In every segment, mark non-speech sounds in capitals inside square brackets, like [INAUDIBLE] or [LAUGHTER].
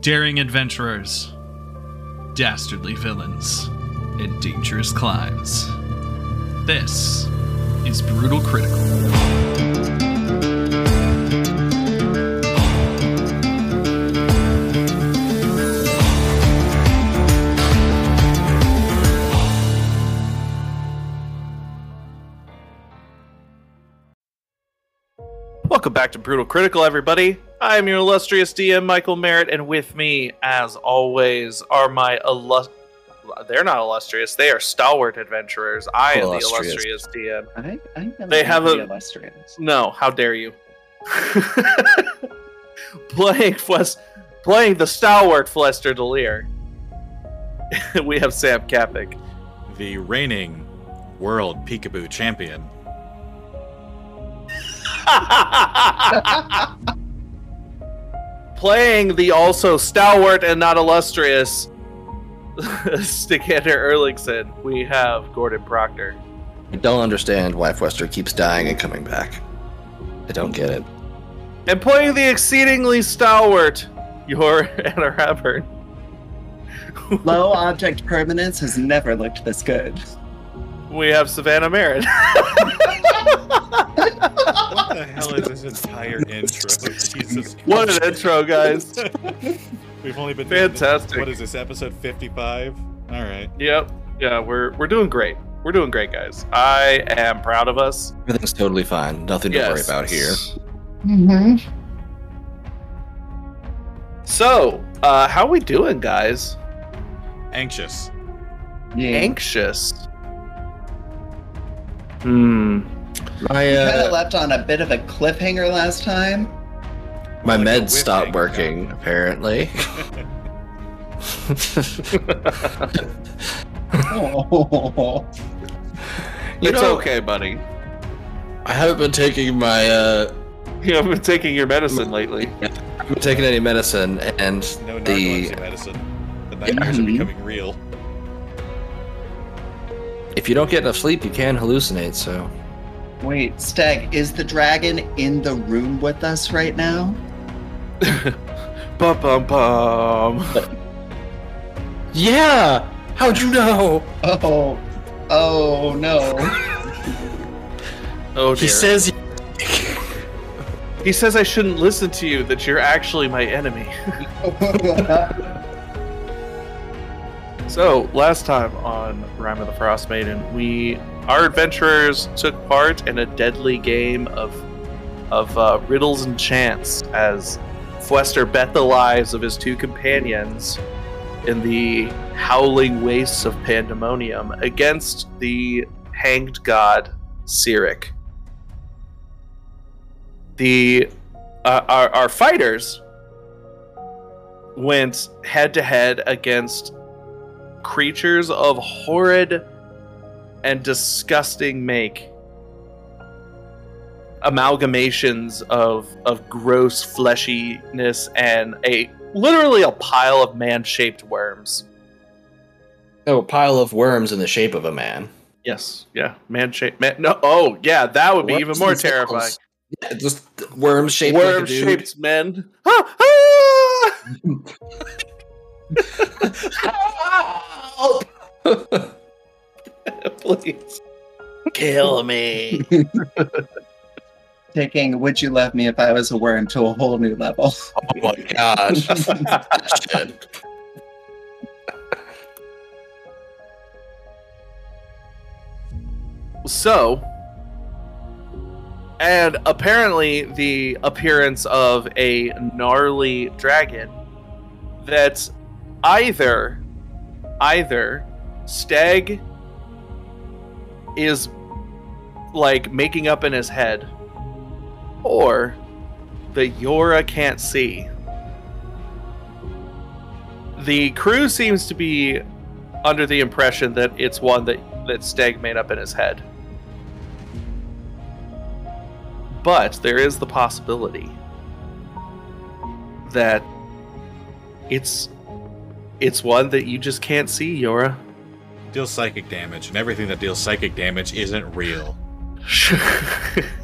daring adventurers, dastardly villains, and dangerous climbs. This is Brutal Critical. Welcome back to Brutal Critical, everybody. I am your illustrious DM, Michael Merritt, and with me, as always, are my illus- They're not illustrious; they are stalwart adventurers. I am Illustrious. the illustrious DM. I, I think They have a- illustrious. No, how dare you? [LAUGHS] playing Fles- playing the stalwart Flester Delir. [LAUGHS] we have Sam Kapik. the reigning world peekaboo champion. [LAUGHS] playing the also stalwart and not illustrious [LAUGHS] Stikander Erlingson, we have Gordon Proctor. I don't understand why Fwester keeps dying and coming back. I don't get it. And playing the exceedingly stalwart, your [LAUGHS] Anna Raburn. Low object permanence has never looked this good. We have Savannah Merritt. What the hell is this entire intro? Jesus [LAUGHS] what Christ. an intro, guys. [LAUGHS] We've only been doing this- Fantastic. what is this episode 55? All right. Yep. Yeah, we're we're doing great. We're doing great, guys. I am proud of us. Everything's totally fine. Nothing to worry about here. Mm-hmm. So, uh, how we doing, guys? Anxious. Yeah. Anxious. Hmm. My We kind of uh, left on a bit of a cliffhanger last time. my Like meds stopped hang, working. Apparently. [LAUGHS] [LAUGHS] Oh. You it's know- okay, buddy. I haven't been taking my. uh You haven't been taking your medicine lately. I haven't been taking any medicine, and No the narcolepsy medicine. The nightmares are Mhm. becoming real. If you don't get enough sleep, you can hallucinate. So Wait, Steg, is the dragon in the room with us right now? [LAUGHS] Bum bum bum. [LAUGHS] yeah. How'd you know? Oh, oh no. [LAUGHS] Oh dear. He says. he says I shouldn't listen to you. That you're actually my enemy. So last time on Rime of the Frostmaiden, we our adventurers took part in a deadly game of of uh, riddles and chants as Fwester bet the lives of his two companions in the howling wastes of pandemonium against the hanged god Cyric. The uh, our, our fighters went head to head against creatures of horrid and disgusting make amalgamations of of gross fleshiness and a literally a pile of man-shaped worms. Oh, a pile of worms in the shape of a man. yes yeah man-shaped man no oh yeah that would be even more terrifying. Yeah, just worms shaped like a dude. worm-shaped men [LAUGHS] [LAUGHS] [LAUGHS] Ah! [LAUGHS] please kill me [LAUGHS] Taking Would You Love Me If I Was a Worm to a whole new level. Oh my gosh. [LAUGHS] Shit. So, and apparently the appearance of a gnarly dragon that either either Steg is like making up in his head or the Yora can't see. The crew seems to be under the impression that it's one that, that Steg made up in his head. But there is the possibility that it's it's one that you just can't see, Yora. Deals psychic damage, and everything that deals psychic damage isn't real. [LAUGHS]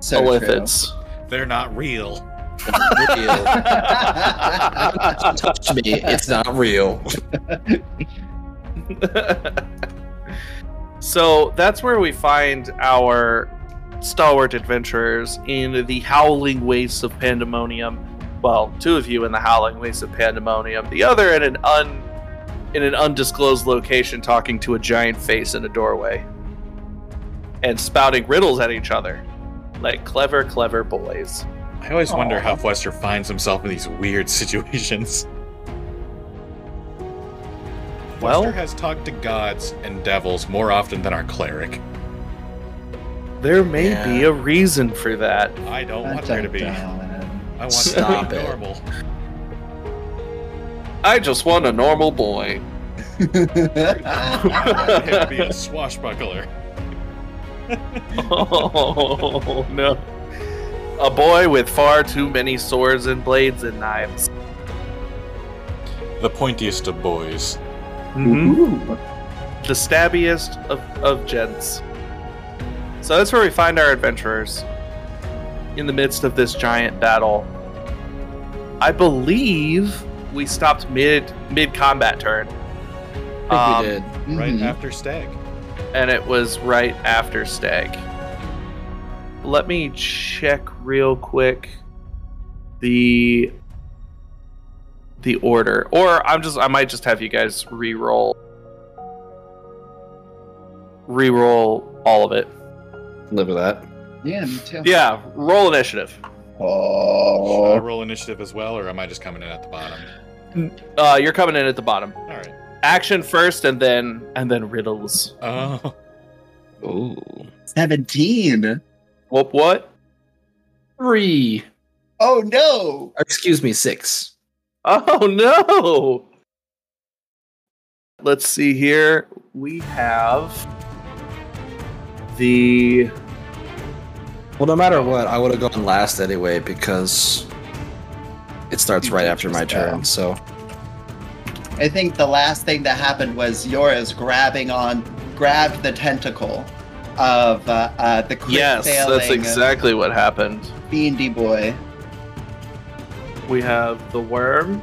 So true. They're not real. real. [LAUGHS] Touch me. It's not real. [LAUGHS] so that's where we find our stalwart adventurers in the howling wastes of pandemonium. Well, two of you in the howling wastes of pandemonium, the other in an un in an undisclosed location talking to a giant face in a doorway. And spouting riddles at each other. Like clever, clever boys. I always wonder how Fwester finds himself in these weird [LAUGHS] situations. Well- Fwester has talked to gods and devils more often than our cleric. There may Yeah. be a reason for that. I don't want there to be. I want Stop to be normal. I just want a normal boy. I want him to be a swashbuckler. oh no. A boy with far too many swords and blades and knives. The pointiest of boys. Mm-hmm. The stabbiest of, of gents. So that's where we find our adventurers. In the midst of this giant battle. I believe we stopped mid mid combat turn. I think Um, we did. Right Mhm. after Steg. and it was right after Steg. Let me check real quick the the order, or I'm just I might just have you guys re-roll re-roll all of it. Live with that. Yeah, me too. Yeah, roll initiative. Should I Oh. roll initiative as well, or am I just coming in at the bottom? Uh, you're coming in at the bottom. All right. Action first, and then and then riddles. Oh, Ooh. 17. What? What? Three. Oh no. Excuse me, six. Oh no! Let's see here. We have the Well, no matter what, I would have gone last anyway because it starts right after my turn. So I think the last thing that happened was Yora's grabbing on, grabbed the tentacle of uh, uh, the crit yes, that's exactly what happened. Fiendy boy. We have the worm,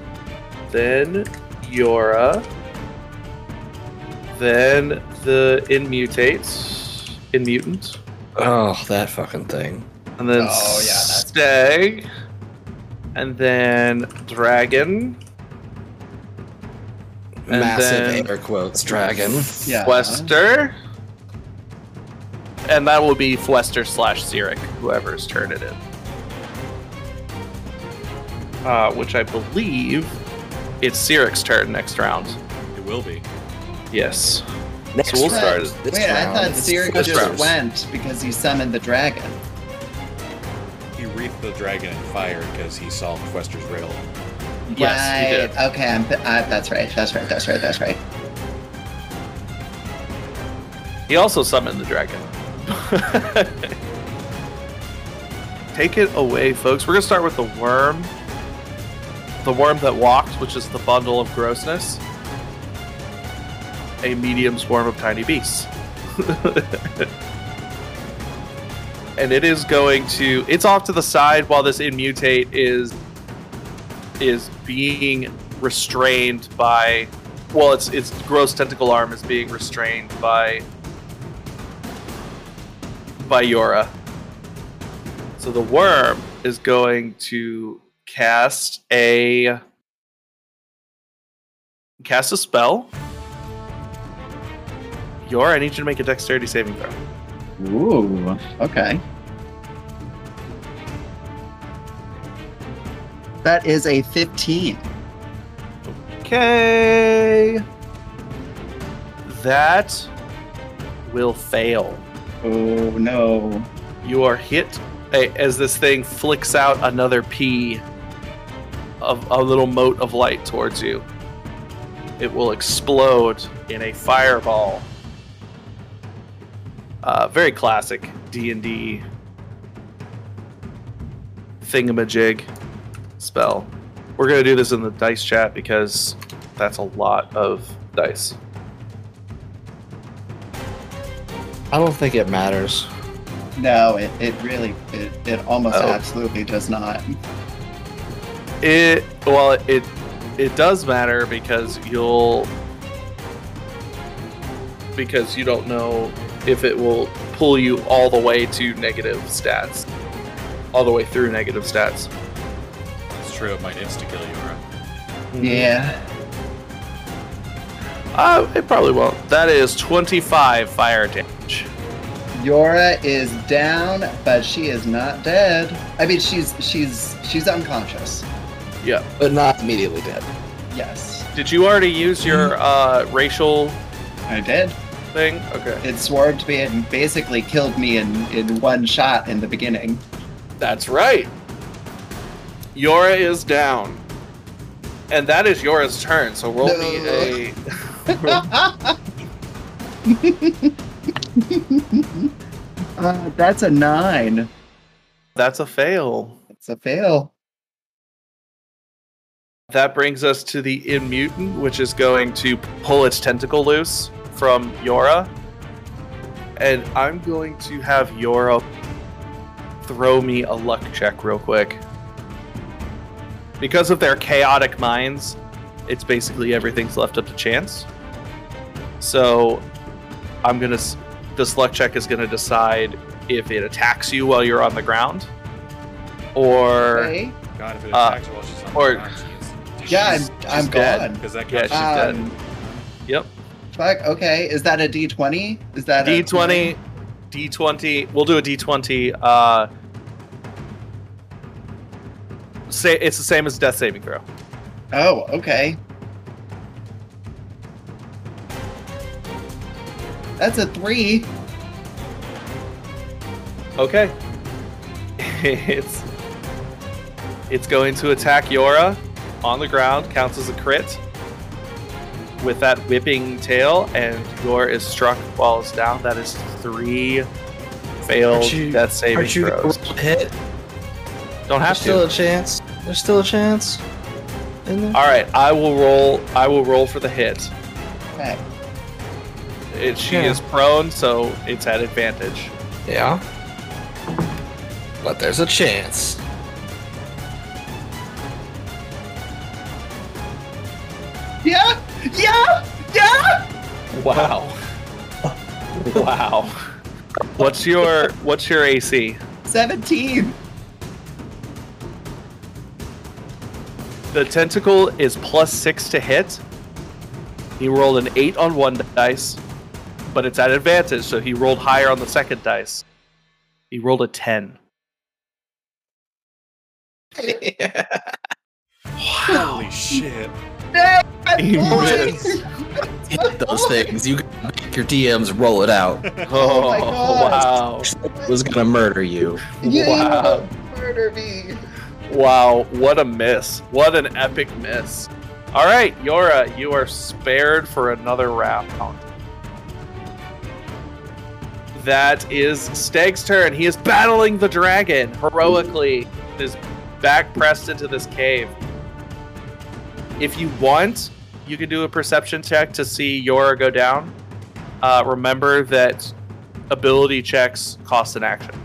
then Yora, then the inmutate, inmutant, oh, that fucking thing. and then Oh, yeah, that's- stag, and then dragon, And Massive then- air quotes dragon. Yeah. Fwester, and that will be Fwester slash Cyric, whoever's turn it is. Uh, which I believe it's Cyric's turn next round. it will be. Yes. Next So we'll round. start This Wait, I thought is just round. went because he summoned the dragon. He wreathed the dragon in fire because he saw Fwester's rail. Yes, he did. right. Okay, I'm, uh, that's right. That's right. That's right. That's right. He also summoned the dragon. [LAUGHS] Take it away, folks. We're gonna start with the worm. The worm that walked, which is the bundle of grossness. A medium swarm of tiny beasts. [LAUGHS] and it is going to it's off to the side while this immutate is is being restrained by well its its gross tentacle arm is being restrained by by Yora. So the worm is going to cast a cast a spell. Yora, I need you to make a dexterity saving throw. Ooh. Okay. That is a 15. Okay. That will fail. Oh no. You are hit as this thing flicks out another pea of a little mote of light towards you. It will explode in a fireball. Uh, very classic D and D thingamajig spell. We're gonna do this in the dice chat because that's a lot of dice. I don't think it matters. No, it, it really, it, it almost Oh. absolutely does not. It well, it it does matter because you'll because you don't know if it will pull you all the way to negative stats, all the way through negative stats. It's true. It might insta kill Yora. Yeah. Uh, it probably won't. That is twenty-five fire damage. Yora is down, but she is not dead. I mean, she's she's she's unconscious. Yeah. But not immediately dead. Yes, Did you already use your uh, racial I did. Thing? Okay. It swarmed me and basically killed me in in one shot in the beginning. That's right. Yora is down. And that is Yora's turn, so roll me a. [LAUGHS] uh, that's a nine. That's a fail. It's a fail. That brings us to the Immutant, which is going to pull its tentacle loose from Yora. And I'm going to have Yora throw me a luck check real quick. Because of their chaotic minds, it's basically everything's left up to chance. So I'm going to. This luck check is going to decide if it attacks you while you're on the ground or. Okay. God, if it Uh, attacks her while she's on or- the ground, she is Yeah, I'm She's- I'm dead. gone. Because that Yeah, counts. she's dead. Um, Yep. Fuck. Okay. Is that a D twenty? Is that a D20, D20. We'll do a D20. Uh, say it's the same as death saving throw. Oh, okay. That's a three. Okay. [LAUGHS] it's it's going to attack Yora on the ground. Counts as a crit with that whipping tail, and Yora is struck falls down. That is three failed you- death saving you throws. hit? Don't have There's still a chance. There's still a chance. All right, I will roll. I will roll for the hit. Okay. It, she Yeah. is prone, so it's at advantage. Yeah. But there's a chance. Yeah. Yeah. Yeah. Wow. wow. What's your What's your AC? Seventeen. The tentacle is plus six to hit. He rolled an eight on one dice, but it's at advantage, so he rolled higher on the second dice. He rolled a ten. [LAUGHS] Holy shit. He missed. Hit those things. You gotta make your DMs roll it out. [LAUGHS] Oh, my oh, wow. was gonna murder you. You Wow. murder me. Wow, what a miss. What an epic miss. All right, Yora, you are spared for another round. That is Steg's turn. He is battling the dragon heroically, his back pressed into this cave. If you want, you can do a perception check to see Yora go down. Uh, remember that ability checks cost an action.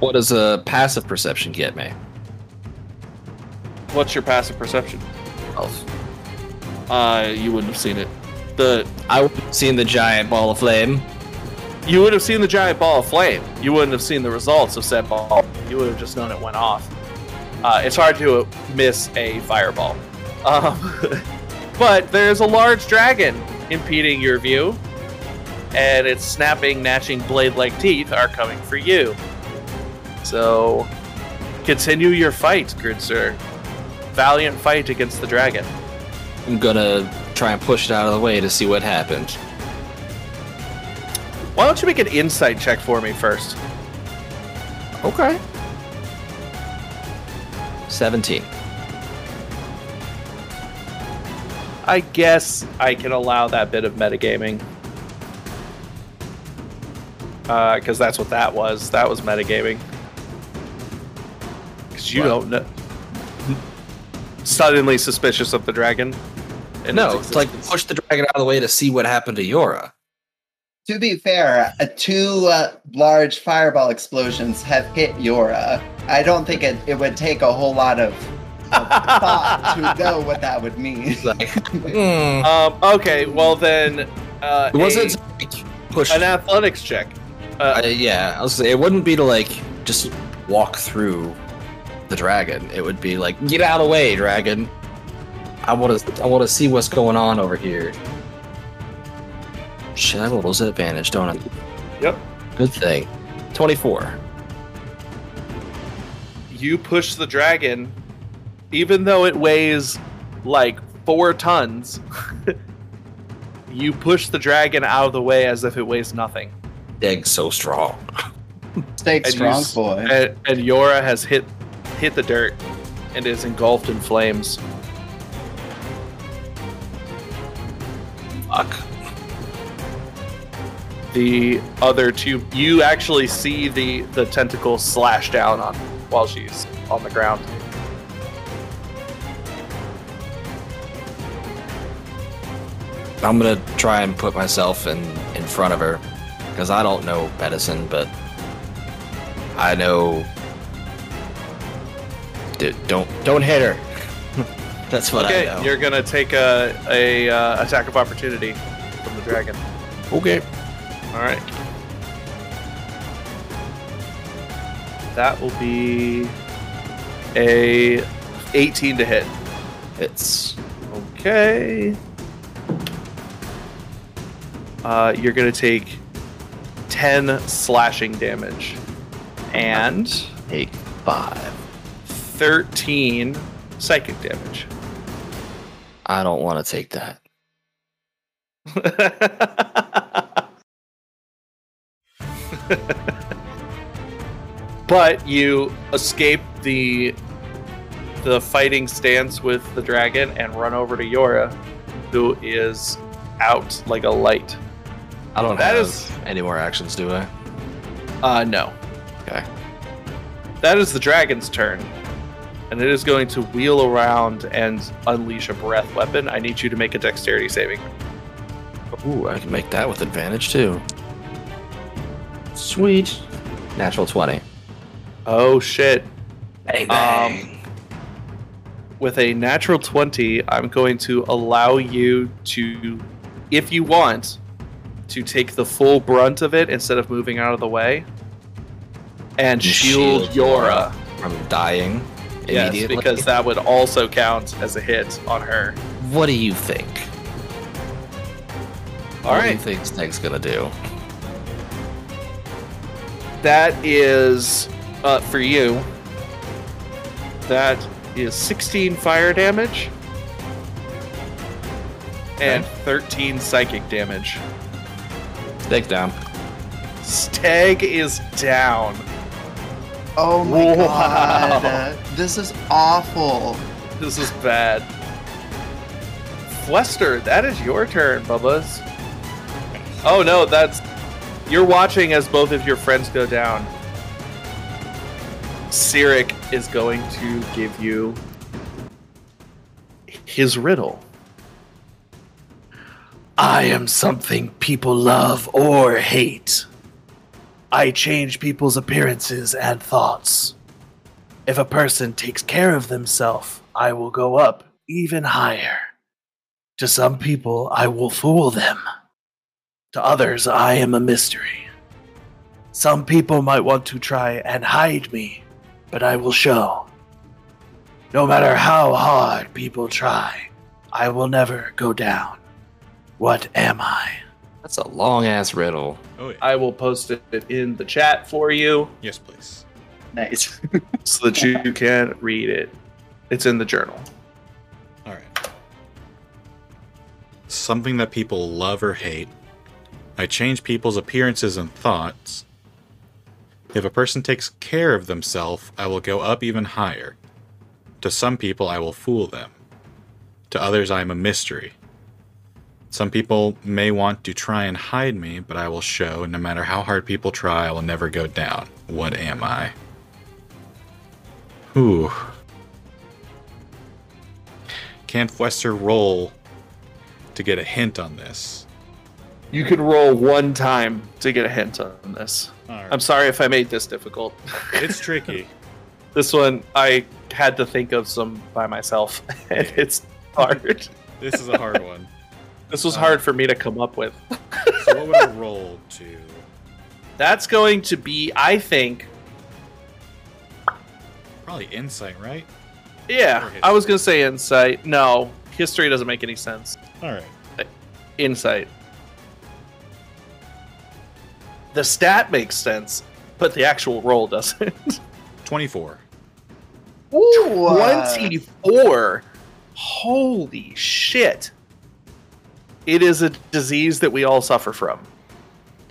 What does a passive perception get me? What's your passive perception? Twelve. Uh, you wouldn't have seen it. The I would have seen the giant ball of flame. you would have seen the giant ball of flame. You wouldn't have seen the results of said ball. You would have just known it went off. Uh, it's hard to miss a fireball. Um, [LAUGHS] but there's a large dragon impeding your view, and its snapping, gnashing blade-like teeth are coming for you. So, continue your fight, good sir. Valiant fight against the dragon. I'm gonna try and push it out of the way to see what happens. Why don't you make an insight check for me first? Okay. 17. I guess I can allow that bit of metagaming. Uh, Because that's what that was. That was metagaming. Because you Wow. don't know. Suddenly suspicious of the dragon. and No, its it's like push the dragon out of the way to see what happened to Yora. To be fair, uh, two uh, large fireball explosions have hit Yora. I don't think it, it would take a whole lot of, of thought to [LAUGHS] know what that would mean. Like, hmm. Um, okay, well then, uh, Was a- it like, push? an athletics check? Uh, yeah, I was say it wouldn't be to like just walk through the dragon. It would be like, get out of the way, dragon. I want to, I want to see what's going on over here. Shit, I have a little advantage, don't I? Yep. Good thing. Twenty-four. You push the dragon, even though it weighs like four tons. [LAUGHS] you push the dragon out of the way as if it weighs nothing. Egg's so strong. Stay And you strong, boy. And, and Yora has hit hit the dirt and is engulfed in flames. Fuck. The other two, you actually see the the tentacle slash down on while she's on the ground. I'm gonna try and put myself in in front of her because I don't know medicine, but I know. Dude, don't don't hit her. [LAUGHS] That's what okay, I know. you're gonna take a a uh, attack of opportunity from the dragon. okay. All right. That will be a 18 to hit. It's Okay. Uh, you're gonna take 10 slashing damage and take five. 13 psychic damage. I don't want to take that. [LAUGHS] but you escape the the fighting stance with the dragon and run over to Yora, who is out like a light. I don't That have is- any more actions, do I? Uh, no. Okay. That is the dragon's turn. And it is going to wheel around and unleash a breath weapon. I need you to make a dexterity saving. Ooh, I can make that with advantage too. Sweet. Natural twenty. Oh shit. Bang um, bang. With a natural 20, I'm going to allow you to, if you want, to take the full brunt of it instead of moving out of the way. And shield, Yora. from dying Yes, because that would also count as a hit on her. what do you think? All what do you think Steg's gonna do? That is uh, for you. That is 16 fire damage and 13 psychic damage. Steg's down. Steg is down. Oh my Wow. god. [LAUGHS] This is awful. This is bad. Flester, that is your turn, Bubba's. Oh no, that's you're watching as both of your friends go down. Cyric is going to give you his riddle. I am something people love or hate. I change people's appearances and thoughts. If a person takes care of themselves, I will go up even higher. To some people, I will fool them. To others, I am a mystery. Some people might want to try and hide me, but I will show. No matter how hard people try, I will never go down. What am I? That's a long ass riddle. Oh yeah. I will post it in the chat for you yes, please. Nice. [LAUGHS] so that you can read it. It's in the journal. All right. Something that people love or hate. I change people's appearances and thoughts. If a person takes care of themselves, I will go up even higher. To some people, I will fool them. To others, I am a mystery. Some people may want to try and hide me, but I will show, no matter how hard people try, I will never go down. What am I? Whew. Can Fwester roll to get a hint on this? You can roll one time to get a hint on this. Right. I'm sorry if I made this difficult. [LAUGHS] it's tricky. [LAUGHS] This one I had to think of some by myself, [LAUGHS] and it's hard. This is a hard one. This was hard uh, for me to come up with. So what would I roll to? That's going to be, I think, Probably insight, right? yeah. I was gonna say insight. No, history doesn't make any sense. All right. Insight. The stat makes sense, but the actual roll doesn't. [LAUGHS] 24. Ooh, uh, 24. Holy shit. It is a disease that we all suffer from.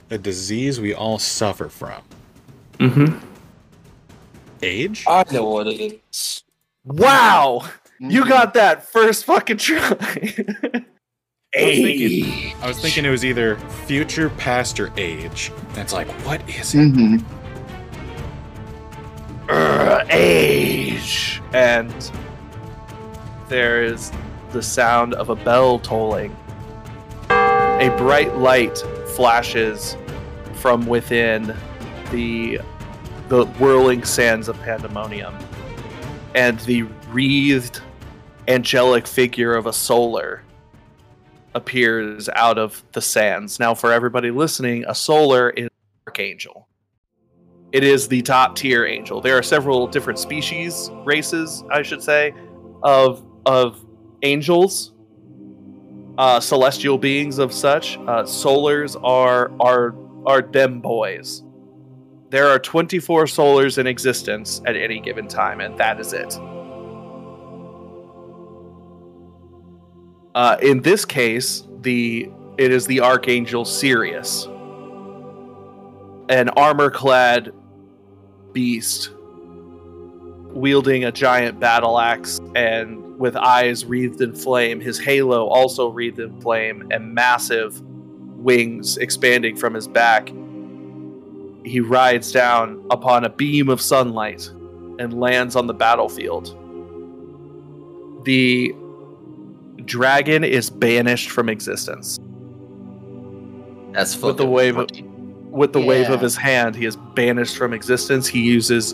A disease we all suffer from. Mm-hmm. Age? I know what it is. Wow! You got that first fucking try. [LAUGHS] I was thinking, I was thinking it was either future, past, or age. And it's like, what is it? Mhm. Ugh, age. And there is the sound of a bell tolling. A bright light flashes from within the the whirling sands of pandemonium. And the wreathed angelic figure of a solar appears out of the sands. Now for everybody listening, a solar is an archangel. It is the top tier angel. There are several different species, races, I should say, of of angels, uh, celestial beings of such. Uh, solars are are are dem boys. There are 24 solars in existence at any given time, and that is it. Uh, in this case, the it is the archangel Sirius, an armor-clad beast wielding a giant battle axe and with eyes wreathed in flame, his halo also wreathed in flame, and massive wings expanding from his back. He rides down upon a beam of sunlight and lands on the battlefield. The dragon is banished from existence. That's With the fucking wave of- With the wave of his hand, he is banished from existence. He uses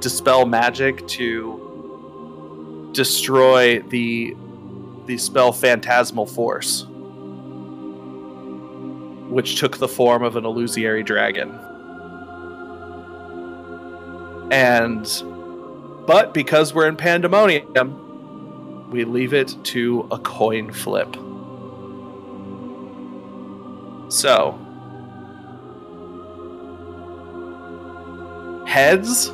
dispel magic to destroy the the spell phantasmal force which took the form of an illusory dragon and but because we're in pandemonium we leave it to a coin flip so heads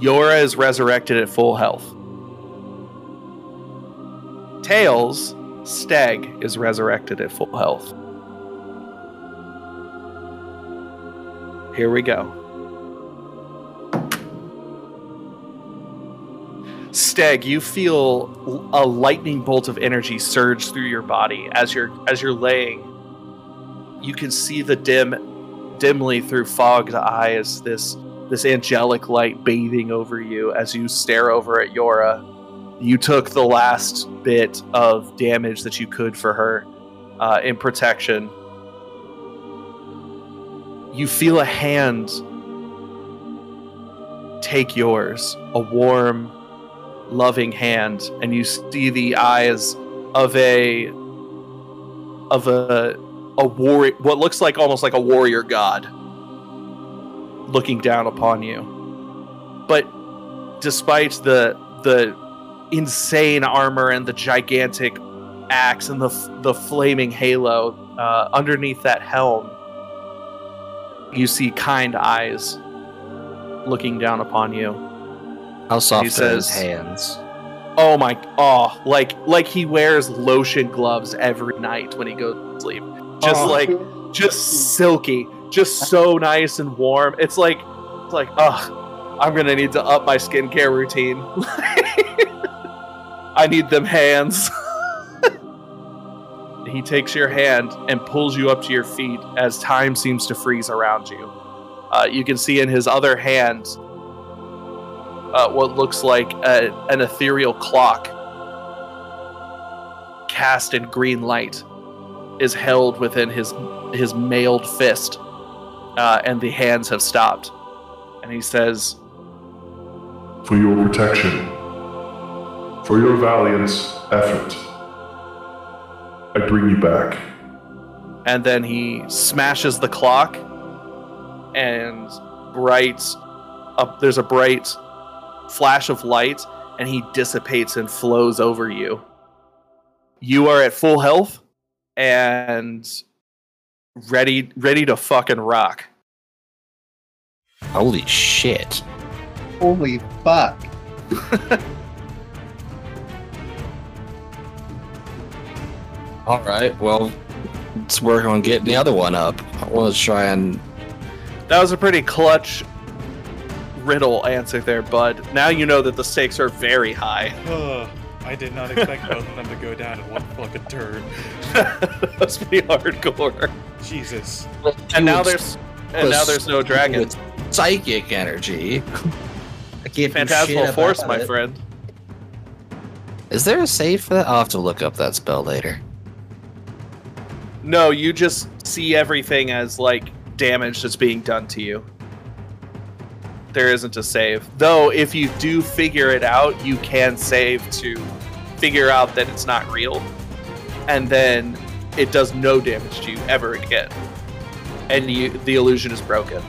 Yora is resurrected at full health. Tails, Steg is resurrected at full health. Here we go. Steg, you feel a lightning bolt of energy surge through your body as you're as you're laying. You can see the dim dimly through fogged eyes this this angelic light bathing over you as you stare over at Yora. You took the last bit of damage that you could for her uh, in protection. You feel a hand take yours, a warm, loving hand, and you see the eyes of a of a a warrior, what looks like almost like a warrior god looking down upon you. But despite the the insane armor and the gigantic axe and the the flaming halo uh, underneath that helm, you see kind eyes looking down upon you. How soft He are his hands? Oh my! Oh, like like he wears lotion gloves every night when he goes to sleep. Just Oh. like just silky, just so nice and warm. It's like, it's like, ugh, I'm gonna need to up my skincare routine. [LAUGHS] I need them hands. [LAUGHS] he takes your hand and pulls you up to your feet as time seems to freeze around you. Uh, you can see in his other hand uh, what looks like a, an ethereal clock cast in green light is held within his his mailed fist, uh, and the hands have stopped. And he says, for your protection, for your valiant effort. I bring you back. and then he smashes the clock and bright up there's a bright flash of light and he dissipates and flows over you you are at full health and ready ready to fucking rock Holy shit. Holy fuck. [LAUGHS] All right, well, let's work on getting the other one up. I want to try and. that was a pretty clutch riddle answer there bud now you know that the stakes are very high Ugh, [SIGHS] I did not expect both of them to go down in one fucking turn. [LAUGHS] that's pretty hardcore Jesus. and now there's and now there's no dragon psychic energy. I can't do Phantasmal force, my it. friend. Is there a save for that? I'll have to look up that spell later. No, you just see everything as like damage that's being done to you. There isn't a save. Though, if you do figure it out, you can save to figure out that it's not real. And then it does no damage to you ever again. And you, the illusion is broken.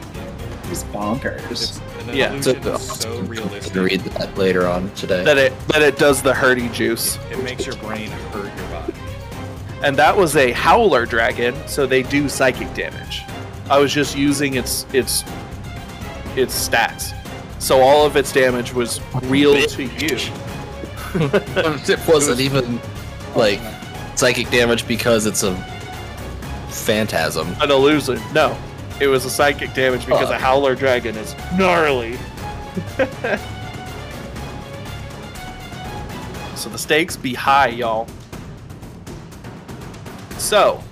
He's bonkers. It's, an Yeah. illusion So- is so uh, I can realistic. read that later on today. That it that it does the hurdy juice. It makes your brain hurt your body. and that was a howler dragon so they do psychic damage i was just using its its its stats. So all of its damage was real to you. [LAUGHS] It wasn't even like psychic damage because it's a phantasm. an illusion. No. It was a psychic damage because oh. a howler dragon is gnarly. [LAUGHS] So the stakes be high y'all. So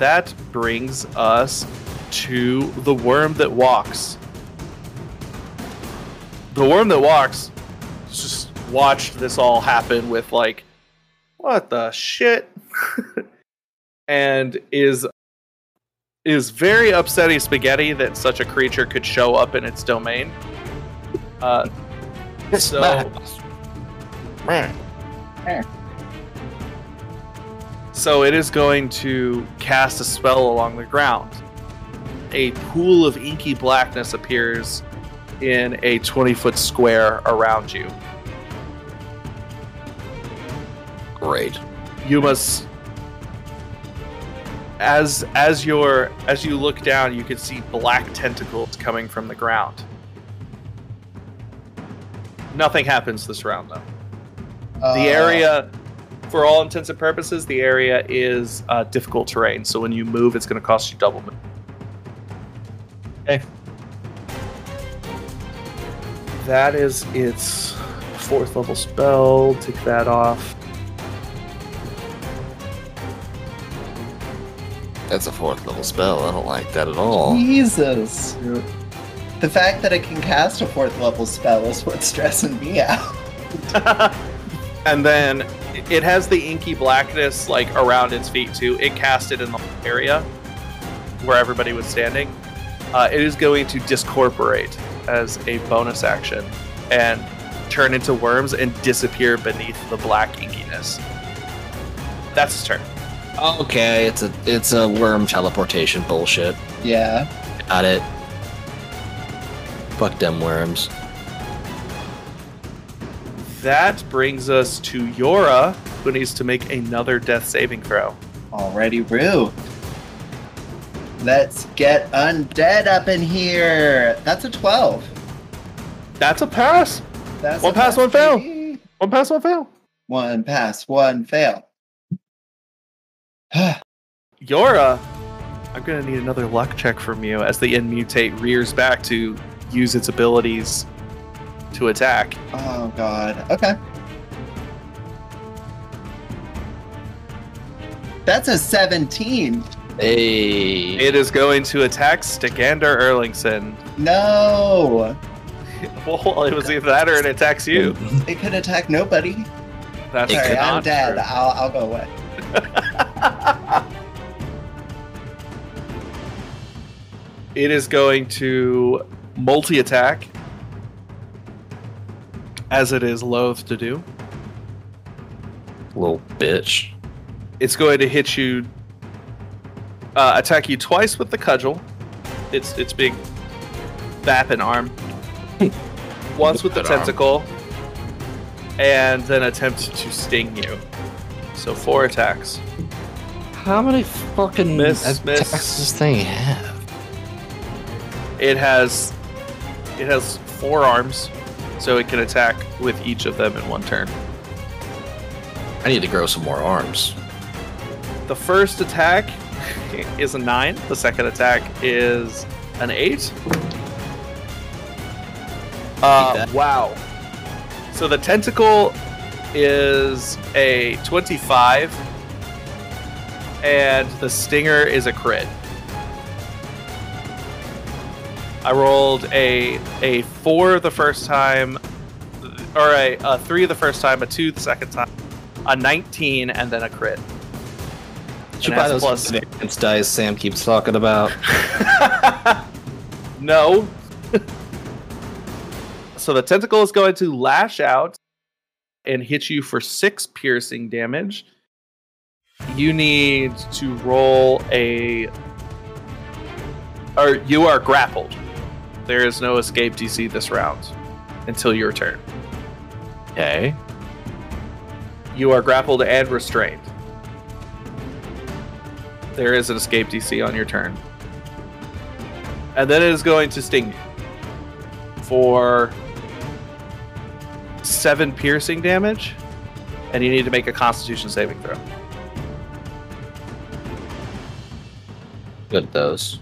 that brings us to the worm that walks. The worm that walks just watched this all happen with like what the shit? [LAUGHS] And is is very upsetting spaghetti that such a creature could show up in its domain. Uh, so so it is going to cast a spell along the ground a pool of inky blackness appears in a 20 foot square around you. Great. you must as as your as you look down you can see black tentacles coming from the ground. Nothing happens this round though. Uh, the area for all intents and purposes the area is uh, difficult terrain so when you move it's going to cost you double move okay that is its fourth level spell take that off That's a fourth level spell. I don't like that at all. Jesus. The fact that it can cast a fourth level spell is what's stressing me out. [LAUGHS] and then it has the inky blackness like around its feet too. It cast it in the area where everybody was standing. Uh, it is going to discorporate as a bonus action and turn into worms and disappear beneath the black inkiness. That's its turn. Okay, it's a it's a worm teleportation bullshit. Yeah. Got it. Fuck them worms. That brings us to Yora, who needs to make another death saving throw. Already Rue. Let's get undead up in here. That's a 12. That's a pass. That's One a pass, one fail. One pass, one fail. One pass, one fail. [SIGHS] Yora, I'm gonna need another luck check from you as the Inmutate rears back to use its abilities to attack. oh god. Okay. That's a 17. Hey. It is going to attack Stagander Erlingson. No. [LAUGHS] Well, it was either that or it attacks you. It could attack nobody. That's It Sorry, I'm dead. true. I'll, I'll go away. [LAUGHS] It is going to multi attack as it is loath to do. Little bitch. It's going to hit you, uh, attack you twice with the cudgel. Its its big bapping arm. [LAUGHS] Once with the That arm. tentacle, and then attempt to sting you. So four attacks. How many fucking Miss, attacks miss. does this thing have? It has it has four arms, so it can attack with each of them in one turn. I need to grow some more arms. The first attack is a nine. The second attack is an eight. Uh, wow. So the tentacle is a 25, and the stinger is a crit. I rolled a a four the first time, or a, a three the first time, a two the second time, a 19, and then a crit. Should And buy those plus- advanced dice Sam keeps talking about. [LAUGHS] no. [LAUGHS] so the tentacle is going to lash out and hit you for six piercing damage. You need to roll a. Or you are grappled. There is no escape DC this round until your turn. Okay. You are grappled and restrained. There is an escape DC on your turn. And then it is going to sting you for seven piercing damage. And you need to make a constitution saving throw. Good at those.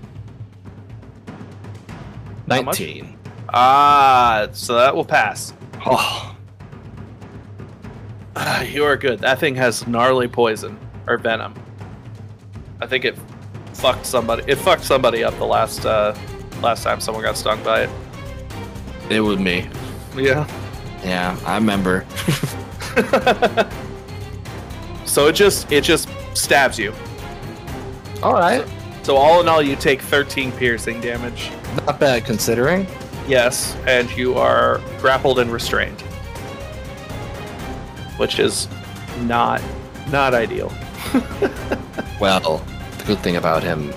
19. Ah, so that will pass. Oh, Ah, you are good. That thing has gnarly poison or venom. I think it fucked somebody. It fucked somebody up the last uh, last time someone got stung by it. it was me. Yeah. Yeah, I remember. [LAUGHS] so it just it just stabs you. All right. So all in all, you take 13 piercing damage. Not bad considering. Yes, and you are grappled and restrained, which is not not ideal. [LAUGHS] Well, the good thing about him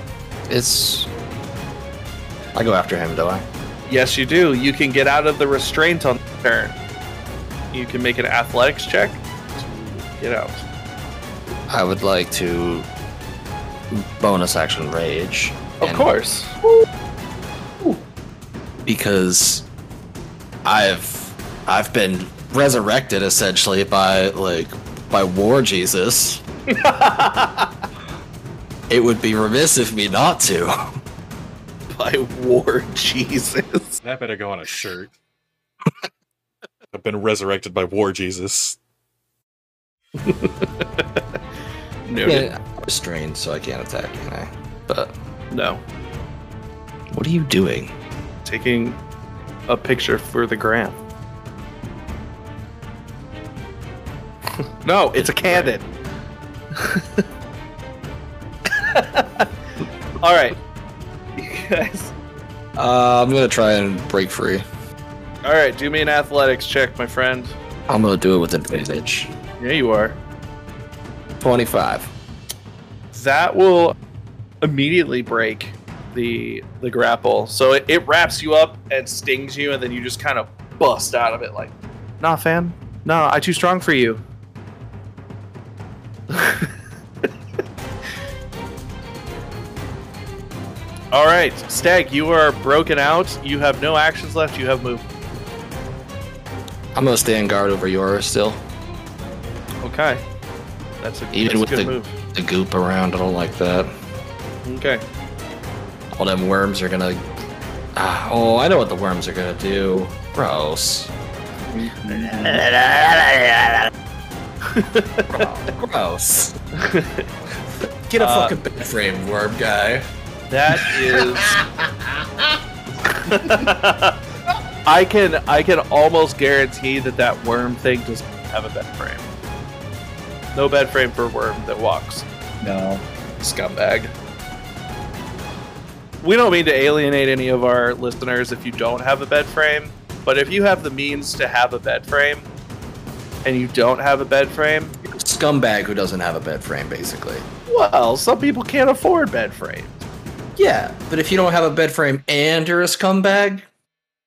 is I go after him, do I? Yes, you do. You can get out of the restraint on the turn. You can make an athletics check to get out. I would like to bonus action rage. Of course. because I've I've been resurrected essentially by like by War Jesus. [LAUGHS] it would be remiss of me not to. [LAUGHS] By war, Jesus. That better go on a shirt. [LAUGHS] I've been resurrected by War Jesus. [LAUGHS] Noted. I'm restrained, so I can't attack, can I? But No. what are you doing? Taking a picture for the gram. no, it's a cannon. [LAUGHS] All right. You guys. Uh, I'm gonna try and break free. All right, do me an athletics check, my friend. I'm gonna do it with advantage. Yeah, you are. Twenty-five. That will immediately break the the grapple. So it, it wraps you up and stings you, and then you just kind of bust out of it like, nah, fam. Nah, I too strong for you. [LAUGHS] All right, Steg, you are broken out. You have no actions left. You have moved. I'm gonna stand guard over yours still. Okay, that's a, Even that's with a good the- move. The goop around, I don't like that. Okay. All them worms are gonna. Ah, oh, I know what the worms are gonna do. Gross. [LAUGHS] Gross. [LAUGHS] Get a Uh, fucking bed frame, worm guy. That is. [LAUGHS] I can I can almost guarantee that that worm thing does have a bed frame. No bed frame for a worm that walks. No. Scumbag. We don't mean to alienate any of our listeners if you don't have a bed frame. But if you have the means to have a bed frame, and you don't have a bed frame, Scumbag who doesn't have a bed frame, basically. well, some people can't afford bed frames. Yeah, but if you don't have a bed frame and you're a scumbag,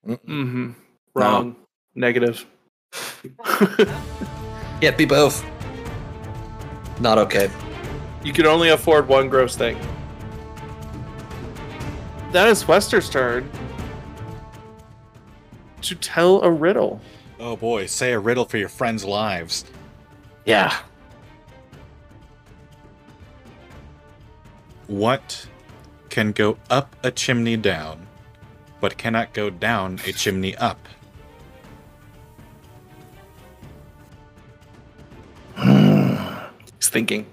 Mm-hmm. Wrong. Negative. [LAUGHS] yeah, be both. Not okay. You can only afford one gross thing. That is Fwester's turn to tell a riddle. Oh boy, say a riddle for your friends' lives. Yeah. What can go up a chimney down, but cannot go down a chimney up? He's thinking.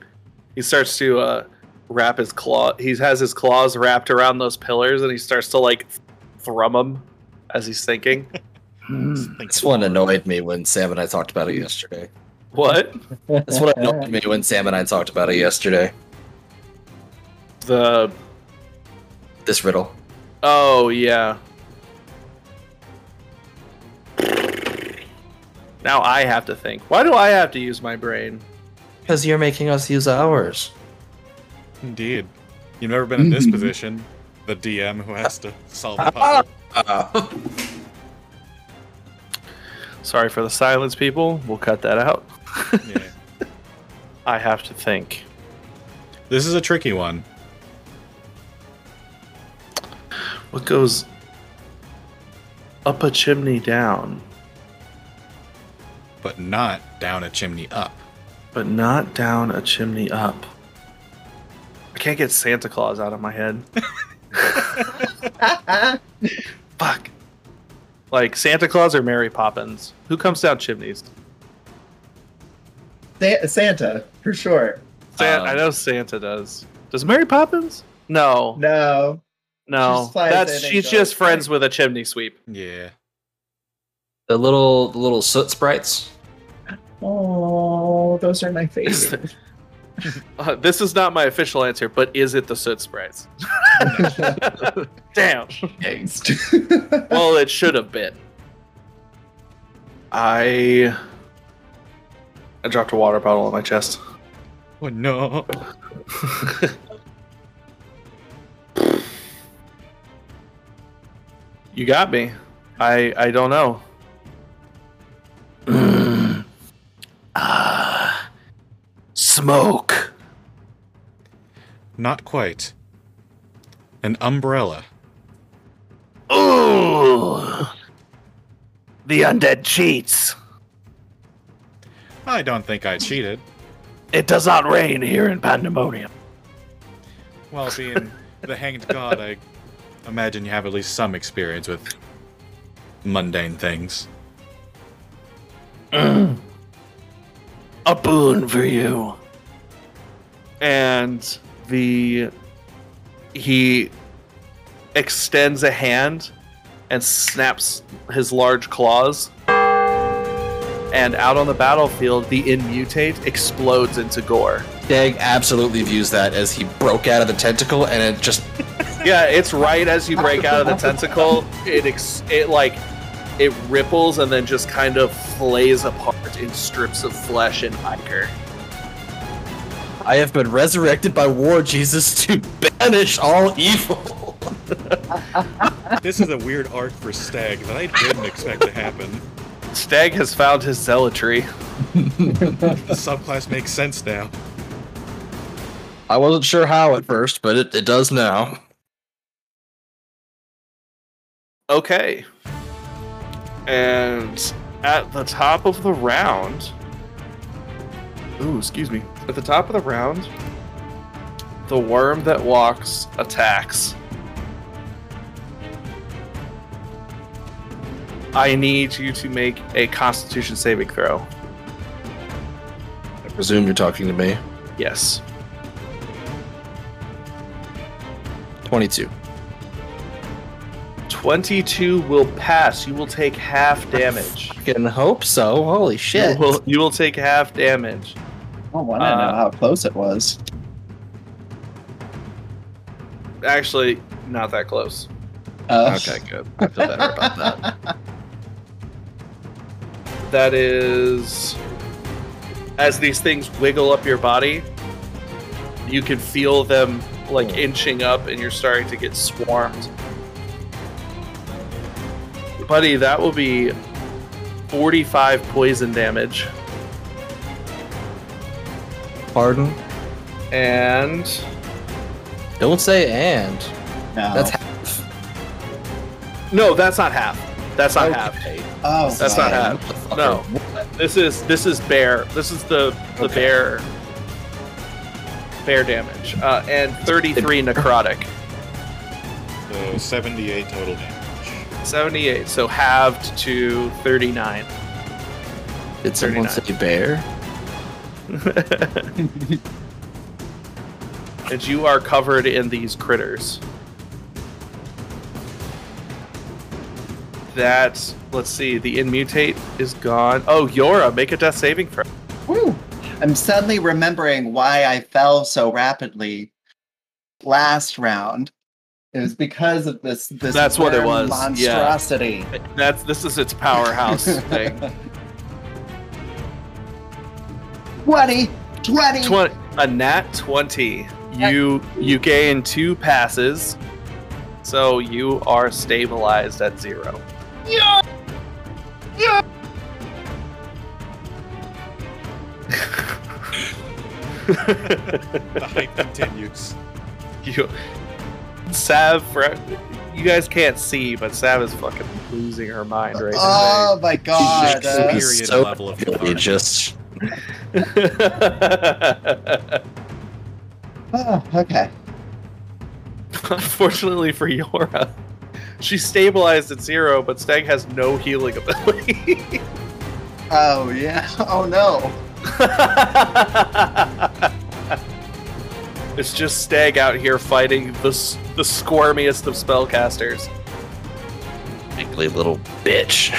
He starts to uh, wrap his claw. He has his claws wrapped around those pillars, and he starts to like thrum them as he's [LAUGHS] thinking. This one annoyed me when Sam and I talked about it yesterday. what? That's what annoyed me when Sam and I talked about it yesterday. The This riddle. oh yeah. Now I have to think. Why do I have to use my brain? Because you're making us use ours. Indeed. You've never been in this [LAUGHS] position. The DM who has to solve the puzzle. Uh, [LAUGHS] Sorry for the silence, people. We'll cut that out. Yeah. [LAUGHS] I have to think. This is a tricky one. What goes up a chimney down, but not down a chimney up. but not down a chimney up? I can't get Santa Claus out of my head. [LAUGHS] Fuck. Like Santa Claus or Mary Poppins? Who comes down chimneys? Sa- Santa, for sure. San- Um, I know Santa does. Does Mary Poppins? No, No. No. She That's in and she's goes, just friends with a chimney sweep. Yeah. the little the little soot sprites. Oh, those are my [LAUGHS] favorite. Uh, this is not my official answer, but is it the Soot Sprites? [LAUGHS] Damn. Angst. [LAUGHS] Well, it should have been. I. I dropped a water bottle on my chest. Oh no. You got me. I I don't know. [CLEARS THROAT] Ah, smoke. Not quite. An umbrella. Ooh. The undead cheats. I don't think I cheated. It does not rain here in Pandemonium. Well, being the hanged god, I imagine you have at least some experience with mundane things. [CLEARS THROAT] A boon for you. And the he extends a hand and snaps his large claws. And out on the battlefield, the inmutate explodes into gore. Dag absolutely views that as he broke out of the tentacle and it just Yeah, it's right as you break out of the tentacle. It ex- it like it ripples and then just kind of flays apart in strips of flesh and ichor. I have been resurrected by War Jesus to banish all evil. This is a weird arc for Steg that I didn't expect to happen. Steg has found his zealotry. The subclass makes sense now. I wasn't sure how at first, but it, it does now. Okay. And at the top of the round. Ooh, excuse me. At the top of the round, the worm that walks attacks. I need you to make a constitution saving throw. I presume you're talking to me. Yes. 22. 22 will pass. You will take half damage. I Can hope so. Holy shit. You will, you will take half damage. I want to know Uh, how close it was. Actually, not that close. Uh, Okay, good. I feel better about that. [LAUGHS] that is as these things wiggle up your body, you can feel them like inching up and you're starting to get swarmed. Buddy, that will be 45 poison damage. Pardon? And Don't say and. No. That's half. no, that's not half. That's not half. Oh, That's not half. No. This is this is bear. This is the the Okay. bear bear damage. Uh, and 33 [LAUGHS] necrotic. So 78 total damage. 78, so halved to 39. Did someone 39. say bear? [LAUGHS] and you are covered in these critters. That let's see, the inmutate is gone. Oh, Yora, make a death saving throw. Woo. I'm suddenly remembering why I fell so rapidly last round. It was because of this. this That's what it worm was, yeah. Monstrosity. That's this is its powerhouse [LAUGHS] thing. 20! 20! 20, a nat 20. You you gain two passes, so you are stabilized at zero. yeah yeah [LAUGHS] The hype continues. you, Sav, for, you guys can't see, but Sav is fucking losing her mind right Oh my god. She's uh, Period so level of You just oh, okay. Unfortunately for Yora, she's stabilized at zero, but Steg has no healing ability. Oh, yeah. [LAUGHS] Oh, no. [LAUGHS] it's just Steg out here fighting the the squirmiest of spellcasters. ugly little bitch.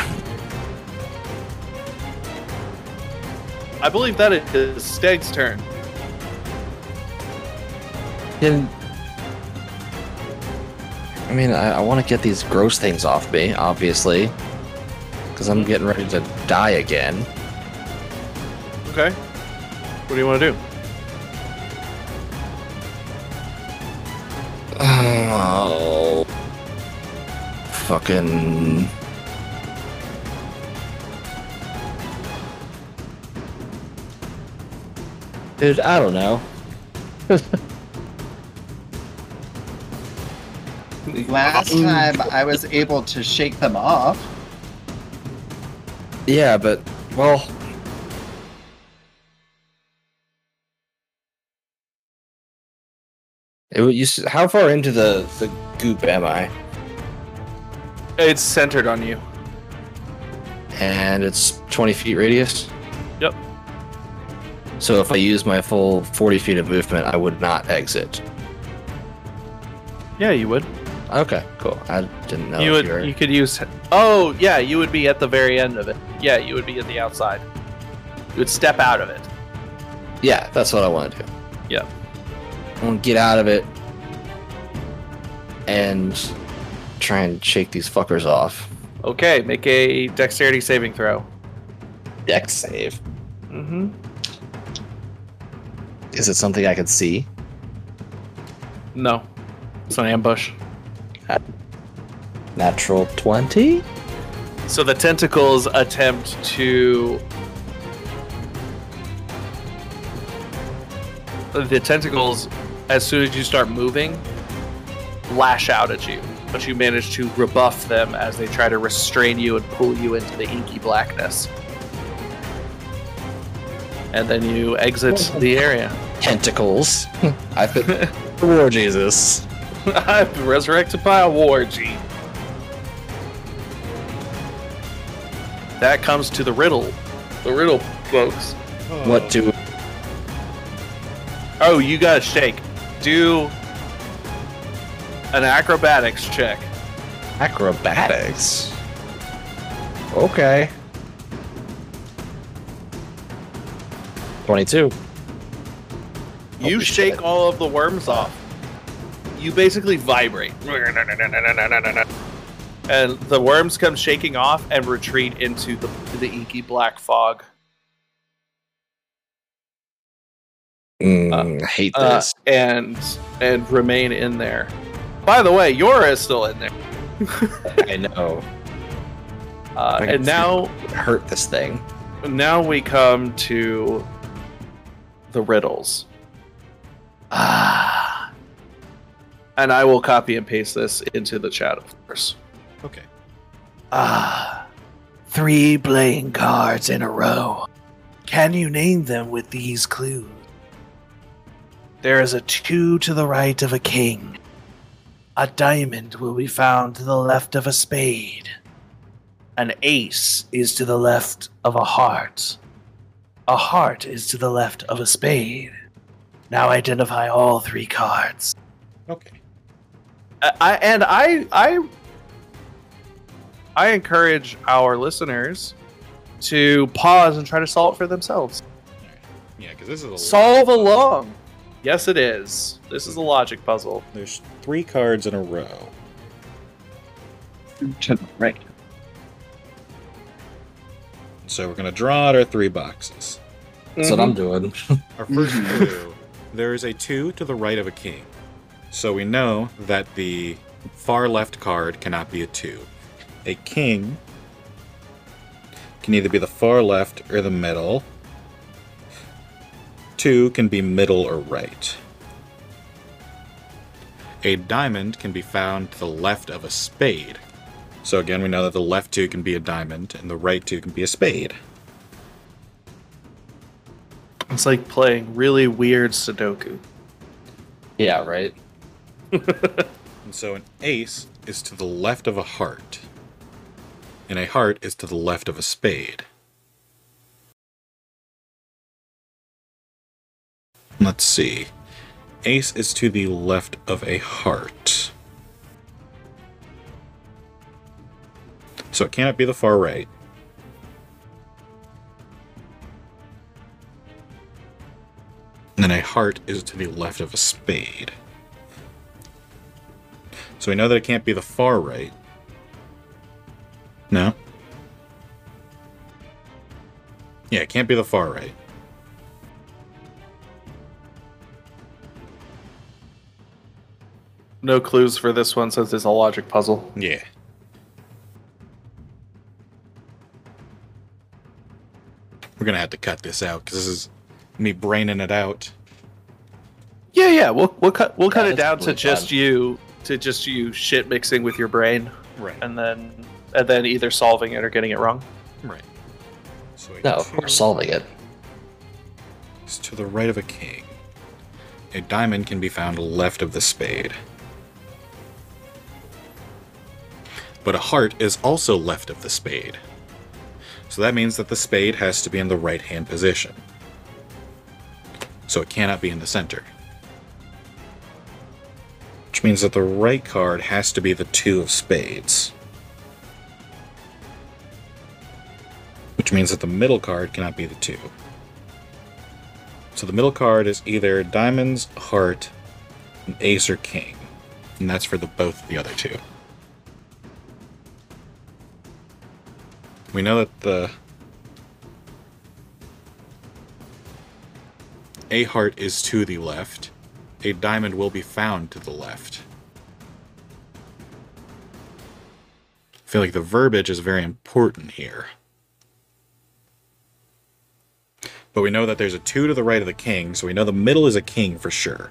I believe that is Steg's turn. Can I mean, I, I want to get these gross things off me, obviously, because I'm getting ready to die again. Okay. What do you want to do? Oh, [SIGHS] fucking. Dude, I don't know. [LAUGHS] Last time I was able to shake them off. Yeah, but well, it, would- you, how far into the the goop am I? It's centered on you. And it's 20 feet radius. Yep. So if I use my full 40 feet of movement, I would not exit. Yeah, you would. Okay, cool. I didn't know. you would. you were- You could use. Oh, yeah, you would be at the very end of it. Yeah, you would be at the outside. You would step out of it. Yeah, that's what I want to do. Yeah. Want to get out of it and try and shake these fuckers off. Okay, make a dexterity saving throw. Dex save. Mm-hmm. Is it something I can see? No, it's an ambush. Natural 20? So the tentacles attempt to. The tentacles, as soon as you start moving, lash out at you, but you manage to rebuff them as they try to restrain you and pull you into the inky blackness. And then you exit the area. [LAUGHS] Tentacles. I fit [LAUGHS] War Jesus. [LAUGHS] I'm resurrected by a wargy. That comes to the riddle. The riddle, folks. What do Oh, you gotta shake. Do an acrobatics check. acrobatics? Okay. 22. You Holy shake shit. all of the worms off. You basically vibrate. And the worms come shaking off and retreat into the, the inky black fog. Mm, I hate Uh, this. and and remain in there. By the way, Yora is still in there. [LAUGHS] I know. Uh, I and now hurt this thing. now we come to the riddles. Ah. And I will copy and paste this into the chat, of course. Okay. Ah. Three playing cards in a row. Can you name them with these clues? There is a two to the right of a king. A diamond will be found to the left of a spade. An ace is to the left of a heart. A heart is to the left of a spade. Now identify all three cards. Okay. I, I and I I I encourage our listeners to pause and try to solve it for themselves. Yeah, because this is a Solve along. Yes, it is. This is a logic puzzle. There's three cards in a row. To the right. So we're gonna draw out our three boxes. That's what I'm mhm. doing. [LAUGHS] Our first mhm. clue: there is a two to the right of a king. So we know that the far left card cannot be a two. A king can either be the far left or the middle. Two can be middle or right. A diamond can be found to the left of a spade. So again, we know that the left two can be a diamond and the right two can be a spade. It's like playing really weird Sudoku. yeah, right. [LAUGHS] And so an ace is to the left of a heart, and a heart is to the left of a spade. Let's see. Ace is to the left of a heart. So it cannot be the far right. And then a heart is to the left of a spade. So we know that it can't be the far right. No? Yeah, it can't be the far right. No clues for this one since it's a logic puzzle. Yeah. We're gonna have to cut this out because this is me braining it out. Yeah, yeah. We'll we'll cut we'll cut Yeah, it down to just fine. you to just you shit mixing with your brain, Right. and then and then either solving it or getting it wrong. Right. So No, of course, two solving it. is to the right of a king. A diamond can be found left of the spade. But a heart is also left of the spade. So that means that the spade has to be in the right hand position. So it cannot be in the center. Which means that the right card has to be the two of spades. Which means that the middle card cannot be the two. So the middle card is either diamonds, heart, an ace, or king. And that's for the both the other two. We know that the a heart is to the left. A diamond will be found to the left. I feel like the verbiage is very important here. But we know that there's a 2 to the right of the king, so we know the middle is a king for sure.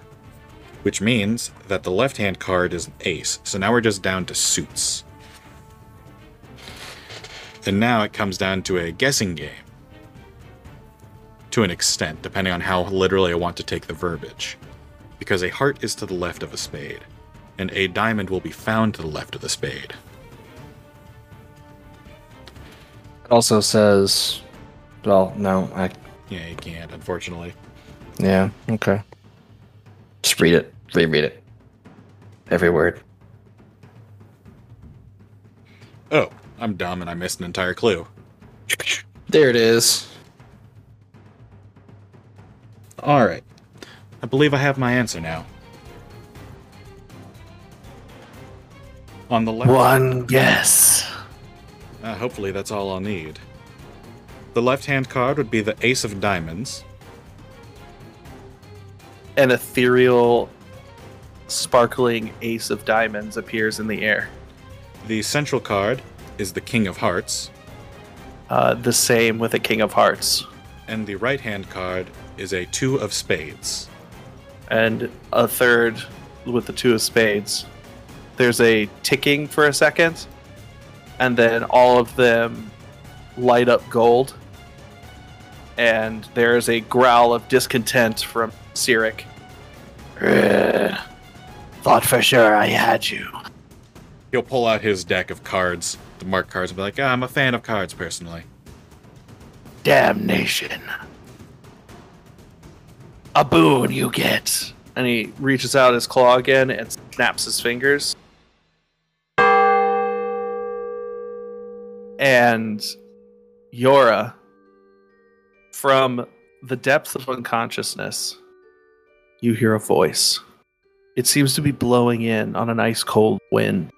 Which means that the left hand card is an ace, so now we're just down to suits. And now it comes down to a guessing game. To an extent, depending on how literally I want to take the verbiage. Because a heart is to the left of a spade, and a diamond will be found to the left of the spade. It also says, well, no, I, Yeah, you can't, unfortunately. yeah, okay. Just read it, reread it. Every word. Oh, I'm dumb and I missed an entire clue. There it is. Alright. I believe I have my answer now. On the left, One guess. uh, hopefully that's all I'll need. The left-hand card would be the Ace of Diamonds. An ethereal, sparkling ace of diamonds appears in the air. The central card is the King of Hearts, Uh, the same with a king of hearts. and the right-hand card is a Two of Spades. and a third with the two of spades. There's a ticking for a second, and then all of them light up gold. And there's a growl of discontent from Cyric. Thought for sure I had you. He'll pull out his deck of cards, the mark cards, and be like, ah, "I'm a fan of cards personally." Damnation. A boon you get. And he reaches out his claw again and snaps his fingers. And Yora, from the depths of unconsciousness, you hear a voice. It seems to be blowing in on an ice cold wind.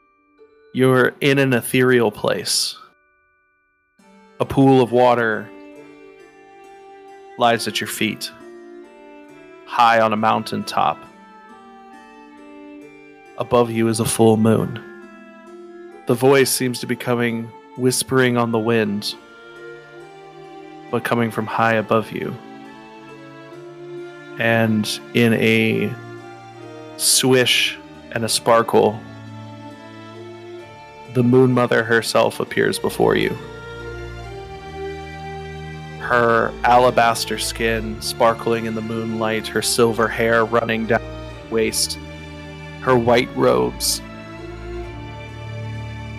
You're in an ethereal place. A pool of water lies at your feet, high on a mountain top. Above you is a full moon. The voice seems to be coming whispering on the wind, but coming from high above you. And in a swish and a sparkle, the Moon Mother herself appears before you her alabaster skin sparkling in the moonlight, her silver hair running down her waist, her white robes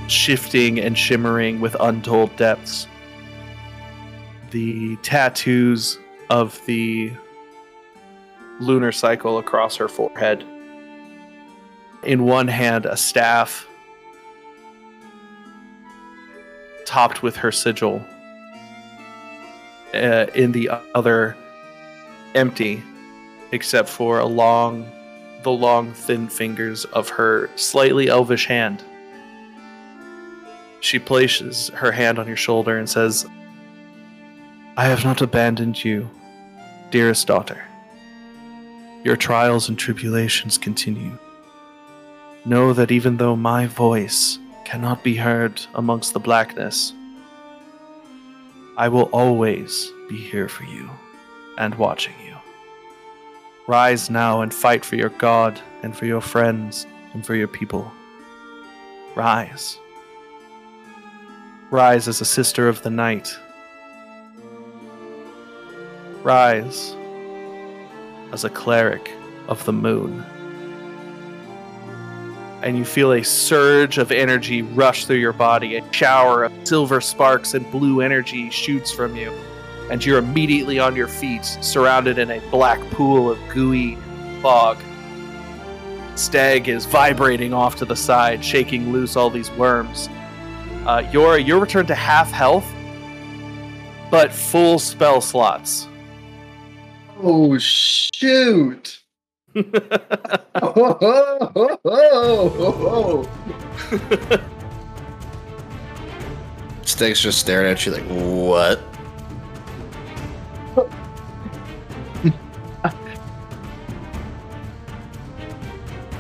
shifting and shimmering with untold depths. The tattoos of the lunar cycle across her forehead. In one hand, a staff topped with her sigil uh, in the other empty except for a long the long thin fingers of her slightly elvish hand. She places her hand on your shoulder and says i have not abandoned you dearest daughter. Your trials and tribulations continue. Know that even though my voice cannot be heard amongst the blackness I will always be here for you and watching you. Rise now and fight for your God and for your friends and for your people. Rise. Rise as a sister of the night. Rise as a cleric of the moon. And you feel a surge of energy rush through your body. A shower of silver sparks and blue energy shoots from you. And you're immediately on your feet, surrounded in a black pool of gooey fog. Steg is vibrating off to the side, shaking loose all these worms. Uh, Yora, you're returned to half health, but full spell slots. Oh shoot! Oh, oh, oh, oh, oh. Steg's just staring at you like, what?